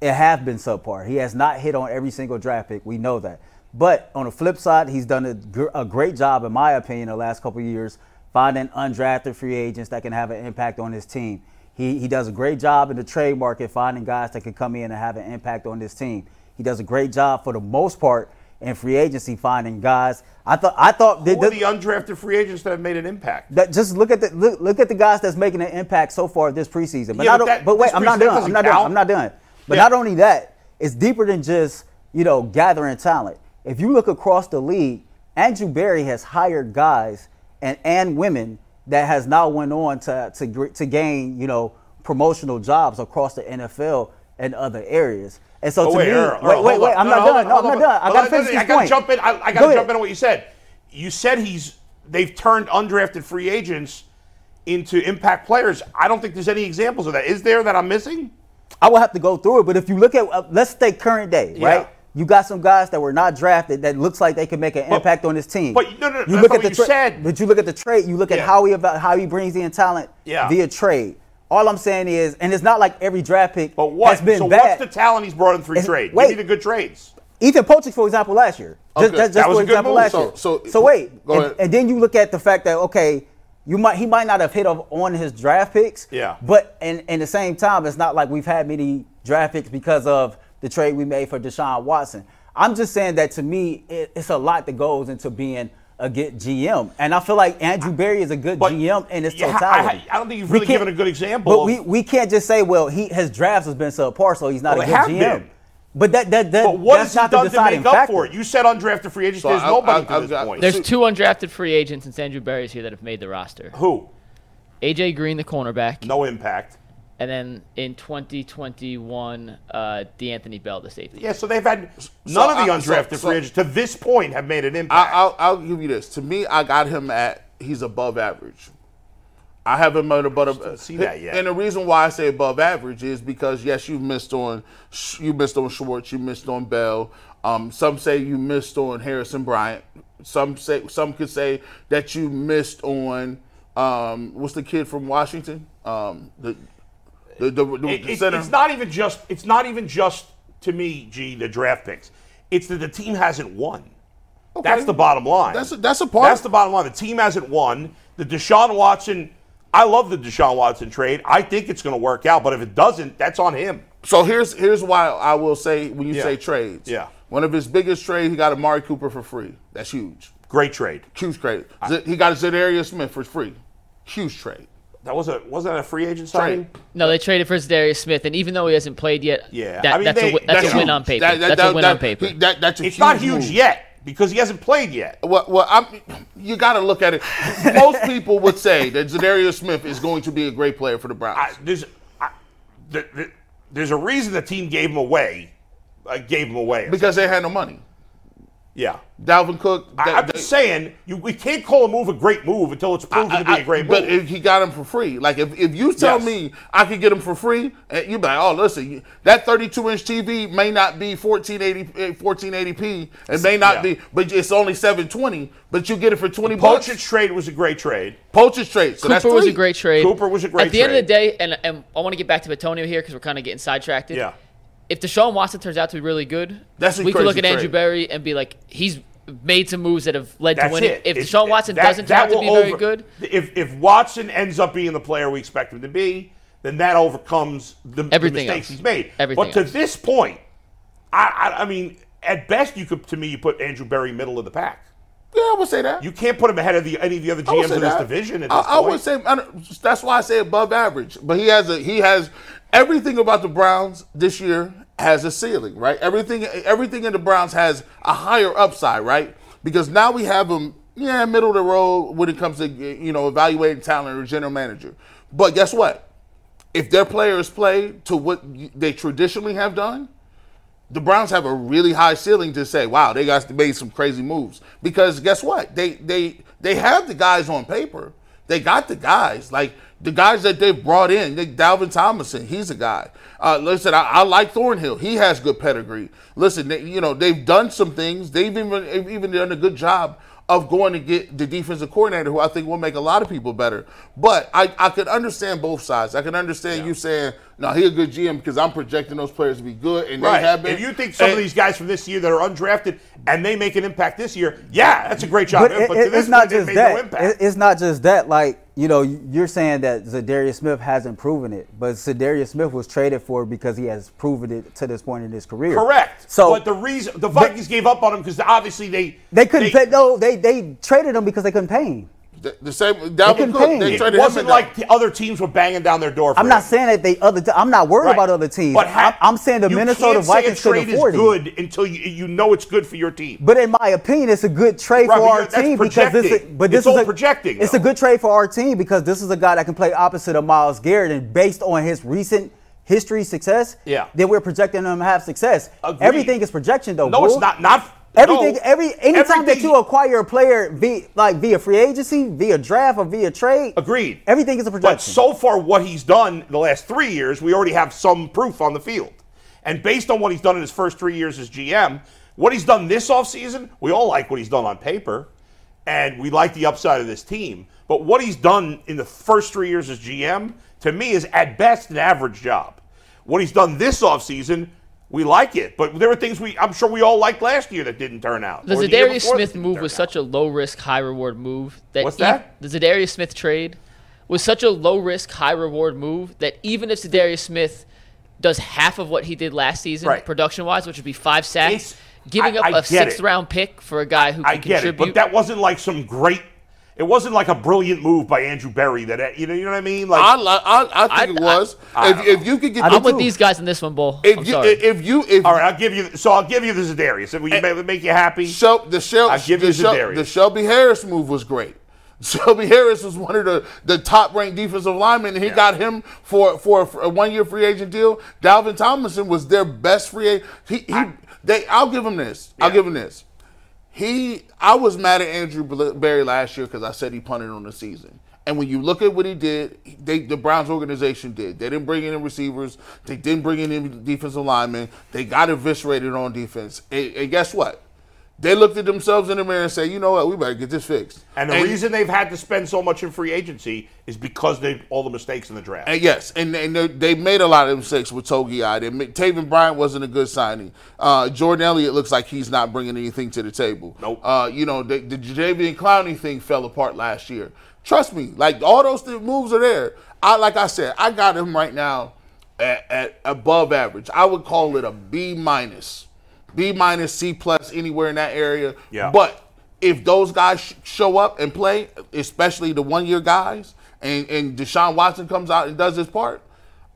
it have been subpar. He has not hit on every single draft pick. We know that. But on the flip side, he's done a, gr- a great job, in my opinion, the last couple of years finding undrafted free agents that can have an impact on his team. He, he does a great job in the trade market finding guys that can come in and have an impact on this team. He does a great job for the most part in free agency finding guys. I thought I thought are the undrafted free agents that have made an impact? that just look at the look, look at the guys that's making an impact so far this preseason. But Yeah, not but that- but wait, I'm not done. I'm not done. I'm not done. But Yeah. not only that, it's deeper than just you know gathering talent. If you look across the league, Andrew Berry has hired guys and and women that has now went on to to to gain you know promotional jobs across the NFL and other areas. And so Oh, to wait, me, Earl, wait, wait, wait. I'm No, not no, done. on, No, I'm not done. I got on, to finish I gotta point. jump in. I, I gotta jump in on what you said. You said he's they've turned undrafted free agents into impact players. I don't think there's any examples of that. Is there that I'm missing? I will have to go through it, but if you look at, uh, let's stay current day, Yeah. right? You got some guys that were not drafted that looks like they could make an But- impact on this team. but no, no, you look at the what you tra- said. but you look at the trade. You look at how he about how he brings in talent Yeah. via trade. All I'm saying is, and it's not like every draft pick But what? has been so bad. what's the talent he's brought in through It's- trade? wait. Give me the good trades. Ethan Pocic, for example, last year. Oh, just, Okay. just, just That was for example, move. last So- year. so- so wait, go and, ahead. and then you look at the fact that okay, you might he might not have hit on- on his draft picks. Yeah. But in in the same time, it's not like we've had many draft picks because of the trade we made for Deshaun Watson. I'm just saying that to me, it, it's a lot that goes into being a good GM, and I feel like Andrew Berry is a good But- GM in its Yeah, I- totality. I- I don't think you've really given a good example But of- we, we can't just say, well, he his drafts has been subpar, so he's not Well, a good have GM. been. But that that, that But what that's has he not the done to deciding make up factor. for it? You said undrafted free agents. So There's I- nobody I- I've this got- point. There's two undrafted free agents since Andrew Berry's here that have made the roster. Who? AJ Green, the cornerback, No impact. And then in 2021, uh, D'Anthony Bell, the safety. Yeah, so they've had So none of the I- so- undrafted so- free agents to this point have made an impact. I, I'll, I'll give you this. To me, I got him at he's above average. I haven't at above. don't see that yet. And the reason why I say above average is because yes, you missed on you missed on Schwartz, you missed on Bell. Um, some say you missed on Harrison Bryant. Some say some could say that you missed on Um, what's the kid from Washington? Um, the the, the, the, It- the it- center. it's not even just. It's not even just to me, G. The draft picks. It's that the team hasn't won. That's the bottom line. That's a- that's a part- That's the bottom line. The team hasn't won. The Deshaun Watson. I love the Deshaun Watson trade. I think it's going to work out. But if it doesn't, that's on him. So here's here's why I will say when you Yeah. say trades. Yeah. One of his biggest trades, he got Amari Cooper for free. That's huge. Great trade. Huge trade. Z- he got Za'Darius Smith for free. Huge trade. That was a wasn't that a free agent signing? Trade. No, they traded for Darius Smith, and even though he hasn't played yet, Yeah, that, I mean, that's, they- a, wi- that's, that's a win huge. on paper. That- that- that's a win that- on paper. he- that- that's a It's not huge move. yet because he hasn't played yet. Well, well, I'm, you got to look at it. Most people would say that Za'Darius Smith is going to be a great player for the Browns. I, there's I, the, the, there's a reason the team gave him away. Uh, gave him away. because they had no money. Yeah. Dalvin Cook. I, they- I'm they- just saying, you, we can't call a move a great move until it's proven to be a great but move. if he got him for free, like if, if you tell Yes. me I could get him for free, you'd be like, oh, listen, you- that 32 inch TV may not be 1480 eh, 1480p, it may not Yeah. be, but it's only 720, but you get it for 20 Pocic's bucks. trade was a great trade. Pocic's trade. So that's Cooper was a great trade. Cooper was a great trade. At the end of the day, and, and I want to get back to Bitonio here because we're kind of getting sidetracked. Yeah. If Deshaun Watson turns out to be really good, That's we could look at crazy Andrew trade. Berry and be like, he's made some moves that have led to winning. it. If It's- Deshaun Watson that- doesn't turn out to will be very good, If if Watson ends up being the player we expect him to be, then that overcomes the, the mistakes else. he's made. Everything but to else. this point, I, I I mean, at best you could to me you put Andrew Berry middle of the pack. Yeah, I would say that. You can't put him ahead of the, any of the other GMs in this that. division at I, this I point. would say I that's why I say above average. But he has a he has everything about the Browns this year has a ceiling, right? Everything everything in the Browns has a higher upside, right? Because now we have him, yeah, middle of the road when it comes to you know evaluating talent or general manager. But guess what? If their players play to what they traditionally have done, the Browns have a really high ceiling to say, wow, they guys made some crazy moves. Because guess what? They they they have the guys on paper. They got the guys. Like the guys that they've brought in. They, Dalvin Tomlinson, he's a guy. Uh, listen, I, I like Thornhill. He has good pedigree. Listen, they, you know they've done some things. They've even they've even done a good job of going to get the defensive coordinator, who I think will make a lot of people better. But I, I could understand both sides. I can understand you saying, "No, he a good GM because I'm projecting those players to be good, and Right. they have been." If you think some of these guys from this year that are undrafted and they make an impact this year, yeah, that's a great job. But, it, to it- it's not just that. No. It- it's not just that. Like you know, you're saying that Za'Darius Smith hasn't proven it, but Za'Darius Smith was traded for because he has proven it to this point in his career. Correct. So but the reason the Vikings gave up on him because obviously they they couldn't pay. No, they they traded him because they couldn't pay him. The, the same Dalvin couldn't Cook. pay him. They It traded him wasn't and- like the other teams were banging down their door. For I'm not saying that they other. Te- I'm not worried Right. about other teams. But ha- I'm, I'm saying the you Minnesota can't say Vikings a could trade afford is good until you, you know it's good for your team. But in my opinion, it's a good trade Right, for our that's team because this. Is, but this It's is all a, projecting, It's though. a good trade for our team because this is a guy that can play opposite of Myles Garrett, and based on his recent history success, Yeah. then we're projecting him to have success. Agreed. Everything is projection, though. no, Bull. it's not. Not Everything, no. every anytime that you acquire a player via like via free agency, via draft, or via trade, Agreed. Everything is a projection. But so far, what he's done the last three years, we already have some proof on the field. And based on what he's done in his first three years as GM, what he's done this offseason, we all like what he's done on paper. And we like the upside of this team. But what he's done in the first three years as GM, to me, is at best an average job. What he's done this offseason, we like it. But there were things we I'm sure we all liked last year that didn't turn out. The Za'Darius Smith move was out. such a low risk, high reward move that What's e- that? the Za'Darius Smith trade was such a low risk, high reward move that even if Za'Darius Smith does half of what he did last season, Right. production wise, which would be five sacks, It's- giving I- up I a sixth it. round pick for a guy who can I get it, contribute. but that wasn't like some great. It wasn't like a brilliant move by Andrew Berry. That you know, you know what I mean? Like I, I, I think I- it was. I- I don't if, if you could get, I'm the with these guys in this one, Bull. If I'm you, sorry. if you, if All right, I'll give you. So I'll give you the Za'Darius. If we Eh, make, make you happy, Shel- the, Shel- I'll give the, you Shel- the Shelby Harris move was great. Shelby Harris was one of the, the top ranked defensive linemen, and he got him for, for a one year free agent deal. Dalvin Tomlinson was their best free agent. He, he they I'll give him this. I'll give him this. He I was mad at Andrew Berry last year because I said he punted on the season. And when you look at what he did, they, the Browns organization did. They didn't bring in receivers. They didn't bring in any defensive linemen. They got eviscerated on defense. And, and guess what? They looked at themselves in the mirror and said, "You know what? We better get this fixed." And the reason they've had to spend so much in free agency is because they all the mistakes in the draft. And yes, and, and they, they made a lot of mistakes with Togi. I did. Taven Bryant wasn't a good signing. Uh, Jordan Elliott looks like he's not bringing anything to the table. Nope. Uh, you know, the, the Jadeveon Clowney thing fell apart last year. Trust me, like all those th- moves are there. I like I said, I got him right now at, at above average. I would call it a B minus, B minus, C plus, anywhere in that area. Yeah. But if those guys sh- show up and play, especially the one year guys, and, and Deshaun Watson comes out and does his part,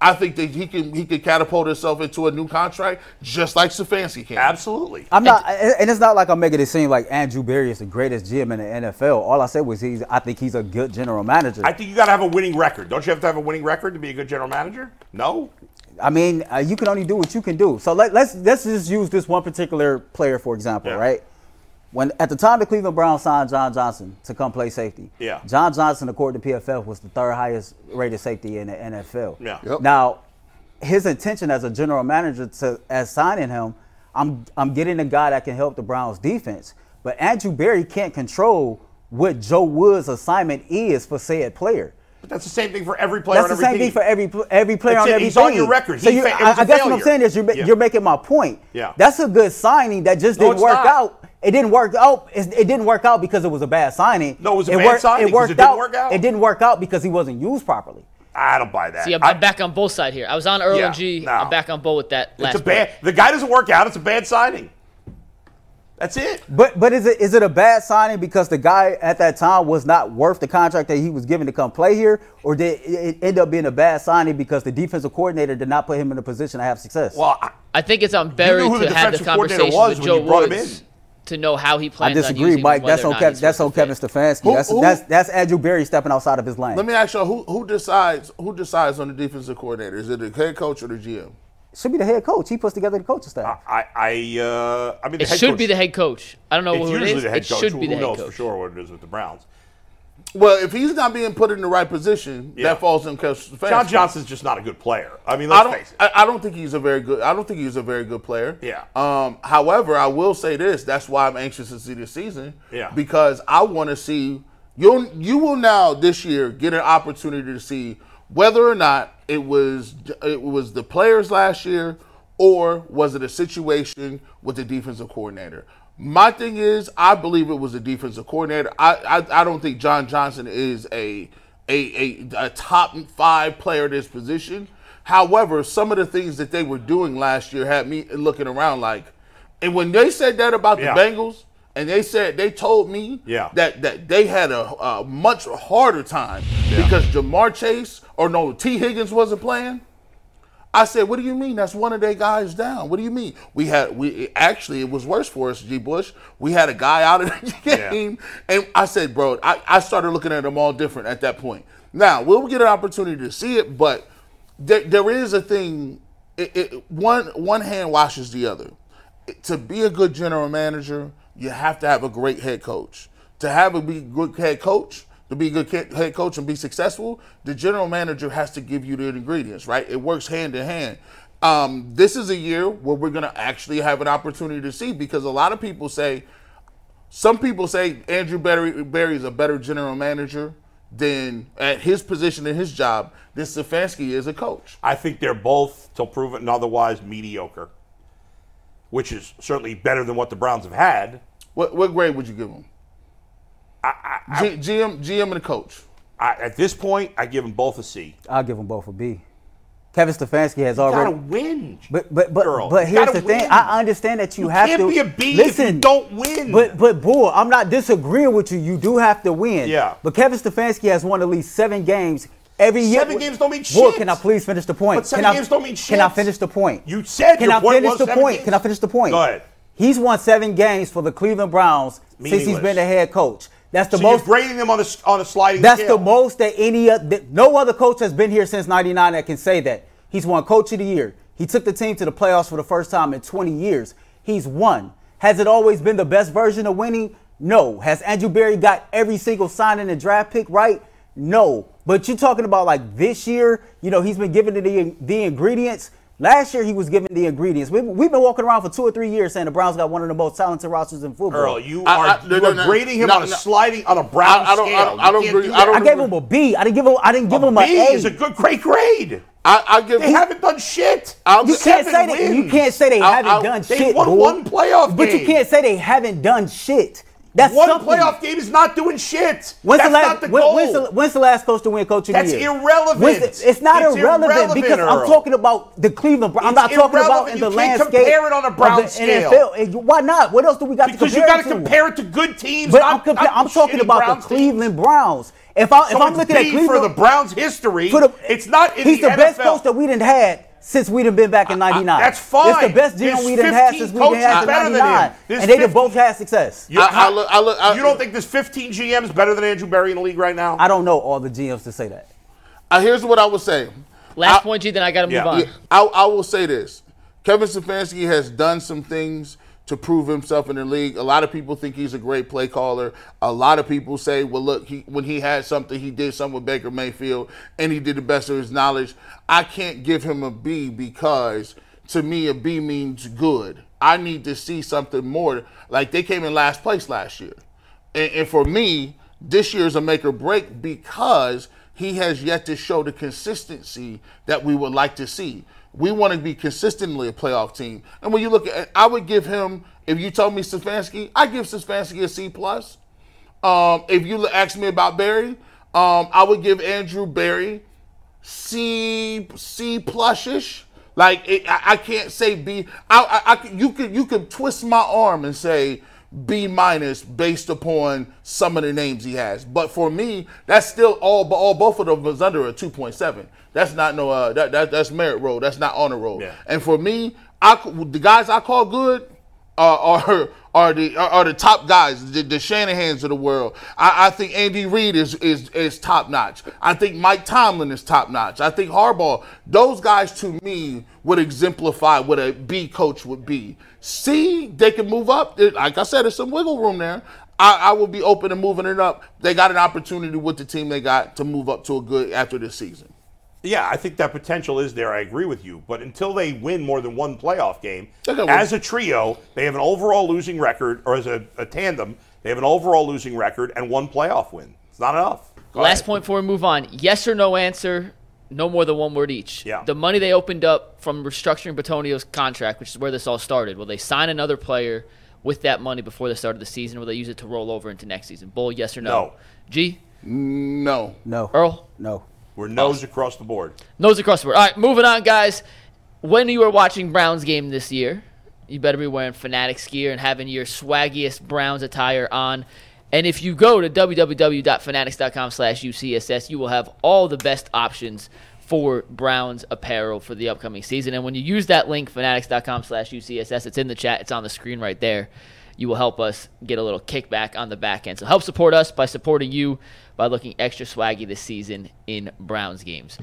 I think that he can he can catapult himself into a new contract just like Stefanski can. Absolutely. I'm not, and it's not like I'm making it seem like Andrew Berry is the greatest GM in the NFL. All I said was he's. I think he's a good general manager. I think you got to have a winning record. Don't you have to have a winning record to be a good general manager? No. I mean, uh, you can only do what you can do. So let, let's let's just use this one particular player for example, Yeah. right? When at the time the Cleveland Browns signed John Johnson to come play safety, Yeah. John Johnson, according to PFF, was the third highest rated safety in the NFL. Yeah. Yep. Now, his intention as a general manager to as signing him, I'm I'm getting a guy that can help the Browns defense. But Andrew Berry can't control what Joe Woods' assignment is for said player. But that's the same thing for every player That's on the every same thing for every every player That's on it. every He's on your record. So He you, fa- it I, was I a guess what I'm saying is you're, Yeah. you're making my point. Yeah. That's a good signing that just No, didn't it's work not. out. It didn't work oh, out. It, it didn't work out because it was a bad signing. No, it was a it bad worked, signing It 'cause worked it didn't out. work out. It didn't work out because he wasn't used properly. I don't buy that. See, I'm, I- I'm back on both sides here. I was on Earl Yeah, and G. no. am back on both with that last it's a bad. The guy doesn't work out. It's a bad signing. That's it. But but is it is it a bad signing because the guy at that time was not worth the contract that he was given to come play here, or did it end up being a bad signing because the defensive coordinator did not put him in a position to have success? Well, I, I think it's on Berry the to have the conversation was with Joe you him Woods in. to know how he I plans on disagree, using Mike. That's on or Kev, that's on supposed to Kevin. Stefanski. Who- that's who- that's that's Andrew Berry stepping outside of his lane. Let me ask you, who who decides who decides on the defensive coordinator? Is it the head coach or the GM? Should be the head coach. He puts together the coaching staff. I, I, uh, I mean, the It head should coach- be the head coach. I don't know It's who it usually is. the head It coach. should Who be the head knows coach. for sure what it is with the Browns? Well, if he's not being put in the right position, Yeah. that falls in Coach Stefanski. John Johnson's just not a good player. I mean, I let's don't. face it. I, I don't think he's a very good. I don't think he's a very good player. Yeah. Um. However, I will say this. That's why I'm anxious to see this season. Yeah. Because I want to see you. You will now this year get an opportunity to see whether or not it was it was the players last year or was it a situation with the defensive coordinator. My thing is, I believe it was the defensive coordinator. I I, I don't think John Johnson is a a, a, a top five player at this position. However, some of the things that they were doing last year had me looking around like, and when they said that about Yeah. the Bengals, and they said they told me Yeah. that that they had a, a much harder time because Ja'Marr Chase or no Tee Higgins wasn't playing. I said, "What do you mean? That's one of their guys down. What do you mean? We had we actually it was worse for us, G. Bush. We had a guy out of the Yeah. game, and I said, bro, I, I started looking at them all different at that point. Now we'll get an opportunity to see it, but there, there is a thing. It, it, one one hand washes the other. To be a good general manager, you have to have a great head coach. To have a be good head coach, to be a good head coach and be successful, the general manager has to give you the ingredients, right? It works hand in hand. Um, this is a year where we're going to actually have an opportunity to see because a lot of people say, some people say Andrew Berry, Berry is a better general manager than at his position in his job than Stefanski is a coach. I think they're both, till proven otherwise, mediocre, which is certainly better than what the Browns have had. What, what grade would you give them? G, GM, GM, and the coach. I, at this point, I give them both a C. I'll give them both a B. Kevin Stefanski has You gotta already. win. But but but Earl. but You here's gotta the thing. I understand that you, You have can't to be a B if listen. you don't win. But but boy, I'm not disagreeing with you. You do have to win. Yeah. But Kevin Stefanski has won at least seven games every year. Seven games don't mean shit. can I please finish the point? But seven can I, games don't mean shit. Can I finish the point? You said Can your I point finish was the seven point? games. Can I finish the point? Go ahead. He's won seven games for the Cleveland Browns since he's been the head coach. That's the so most. you're grading them on a, on a sliding That's scale. the most that any that no other coach has been here since '99 that can say that. He's won Coach of the Year. He took the team to the playoffs for the first time in 20 years. He's won. Has it always been the best version of winning? No. Has Andrew Berry got every single signing and draft pick right? No. But you're talking about like this year. You know, he's been given the the ingredients. Last year he was given the ingredients. We, we've been walking around for two or three years saying the Browns got one of the most talented rosters in football. Earl, you I- are I- no, you no, are no. grading him No, on a no. sliding on a brown I- I don't- scale. I don't- I don't agree- do I don't I gave him a B. I didn't give him. I didn't give a him B an A. is a good, great grade. I, I give They haven't done shit. I'll- You can't Seven say that. You can't say they I- haven't I- done They shit. won boy. one playoff But you can't say they haven't done shit. That's One something. playoff game is not doing shit. When's That's the last? not the when- goal. when's, the, when's the last coach to win Coach of That's the Year? irrelevant. The- it's not It's irrelevant, irrelevant, because I'm talking about the Cleveland. Browns. I'm not talking about in You the can't landscape. compare it on a Brown the scale. NFL. Why not? What else do we got because to compare got to it to? compare it to good teams. But I'm, compa- I'm talking about Browns the teams. Cleveland Browns. If, I, if So I'm looking at Cleveland, for the Browns' history, for the- it's not in he's the, the, best NFL. coach that we didn't had since we done been back in '99. that's fine. It's the best There's GM we done had 15 since we done had coaches in '99, him. There's and they done 15 both had success. You, I- I look- I look- I- you don't think there's 15 GMs better than Andrew Berry in the league right now? I don't know all the GMs to say that. Uh, here's what I would say. Last I- point, G. Then I got to move Yeah. on. Yeah, I, I will say this: Kevin Stefanski has done some things to prove himself in the league. A lot of people think he's a great play caller. A lot of people say, "Well, look, he, when he had something, he did something with Baker Mayfield, and he did the best of his knowledge." I can't give him a B because to me, a B means good. I need to see something more. Like they came in last place last year. And, and for me, this year is a make or break because he has yet to show the consistency that we would like to see. We want to be consistently a playoff team. And when you look at, I would give him. If you told me Stefanski, I give Stefanski a C plus. Um, if you ask me about Berry, um, I would give Andrew Berry C C plusish. Like it, I, I can't say B. I, I, I you could you could twist my arm and say B minus based upon some of the names he has. But for me, that's still all. But all both of them was under a two point seven. That's not no. Uh, that, that that's merit roll. That's not honor roll. Yeah. And for me, I the guys I call good are are, the are, are the top guys, the, the Shanahan's of the world. I, I think Andy Reid is is is top notch. I think Mike Tomlin is top notch. I think Harbaugh. Those guys to me would exemplify what a B coach would be. C, they can move up. Like I said, there's some wiggle room there. I, I would be open to moving it up. They got an opportunity with the team they got to move up to a good after this season. Yeah, I think that potential is there. I agree with you. But until they win more than one playoff game, as a trio, they have an overall losing record, or as a, a tandem, they have an overall losing record and one playoff win. It's not enough. Go Last ahead. point before we move on. Yes or no answer. No more than one word each. Yeah. The money they opened up from restructuring Bitonio's contract, which is where this all started. Will they sign another player with that money before the start of the season? Or will they use it to roll over into next season? Bull, yes or no? No. G, No. No. Earl, No. We're nose oh. across the board. nose across the board. All right, moving on, guys. When you are watching Browns game this year, you better be wearing Fanatics gear and having your swaggiest Browns attire on. And if you go to www.fanatics.com slash UCSS, you will have all the best options for Browns apparel for the upcoming season. And when you use that link, fanatics.com slash UCSS, it's in the chat, it's on the screen right there. You will help us get a little kickback on the back end. So help support us by supporting you by looking extra swaggy this season in Browns games.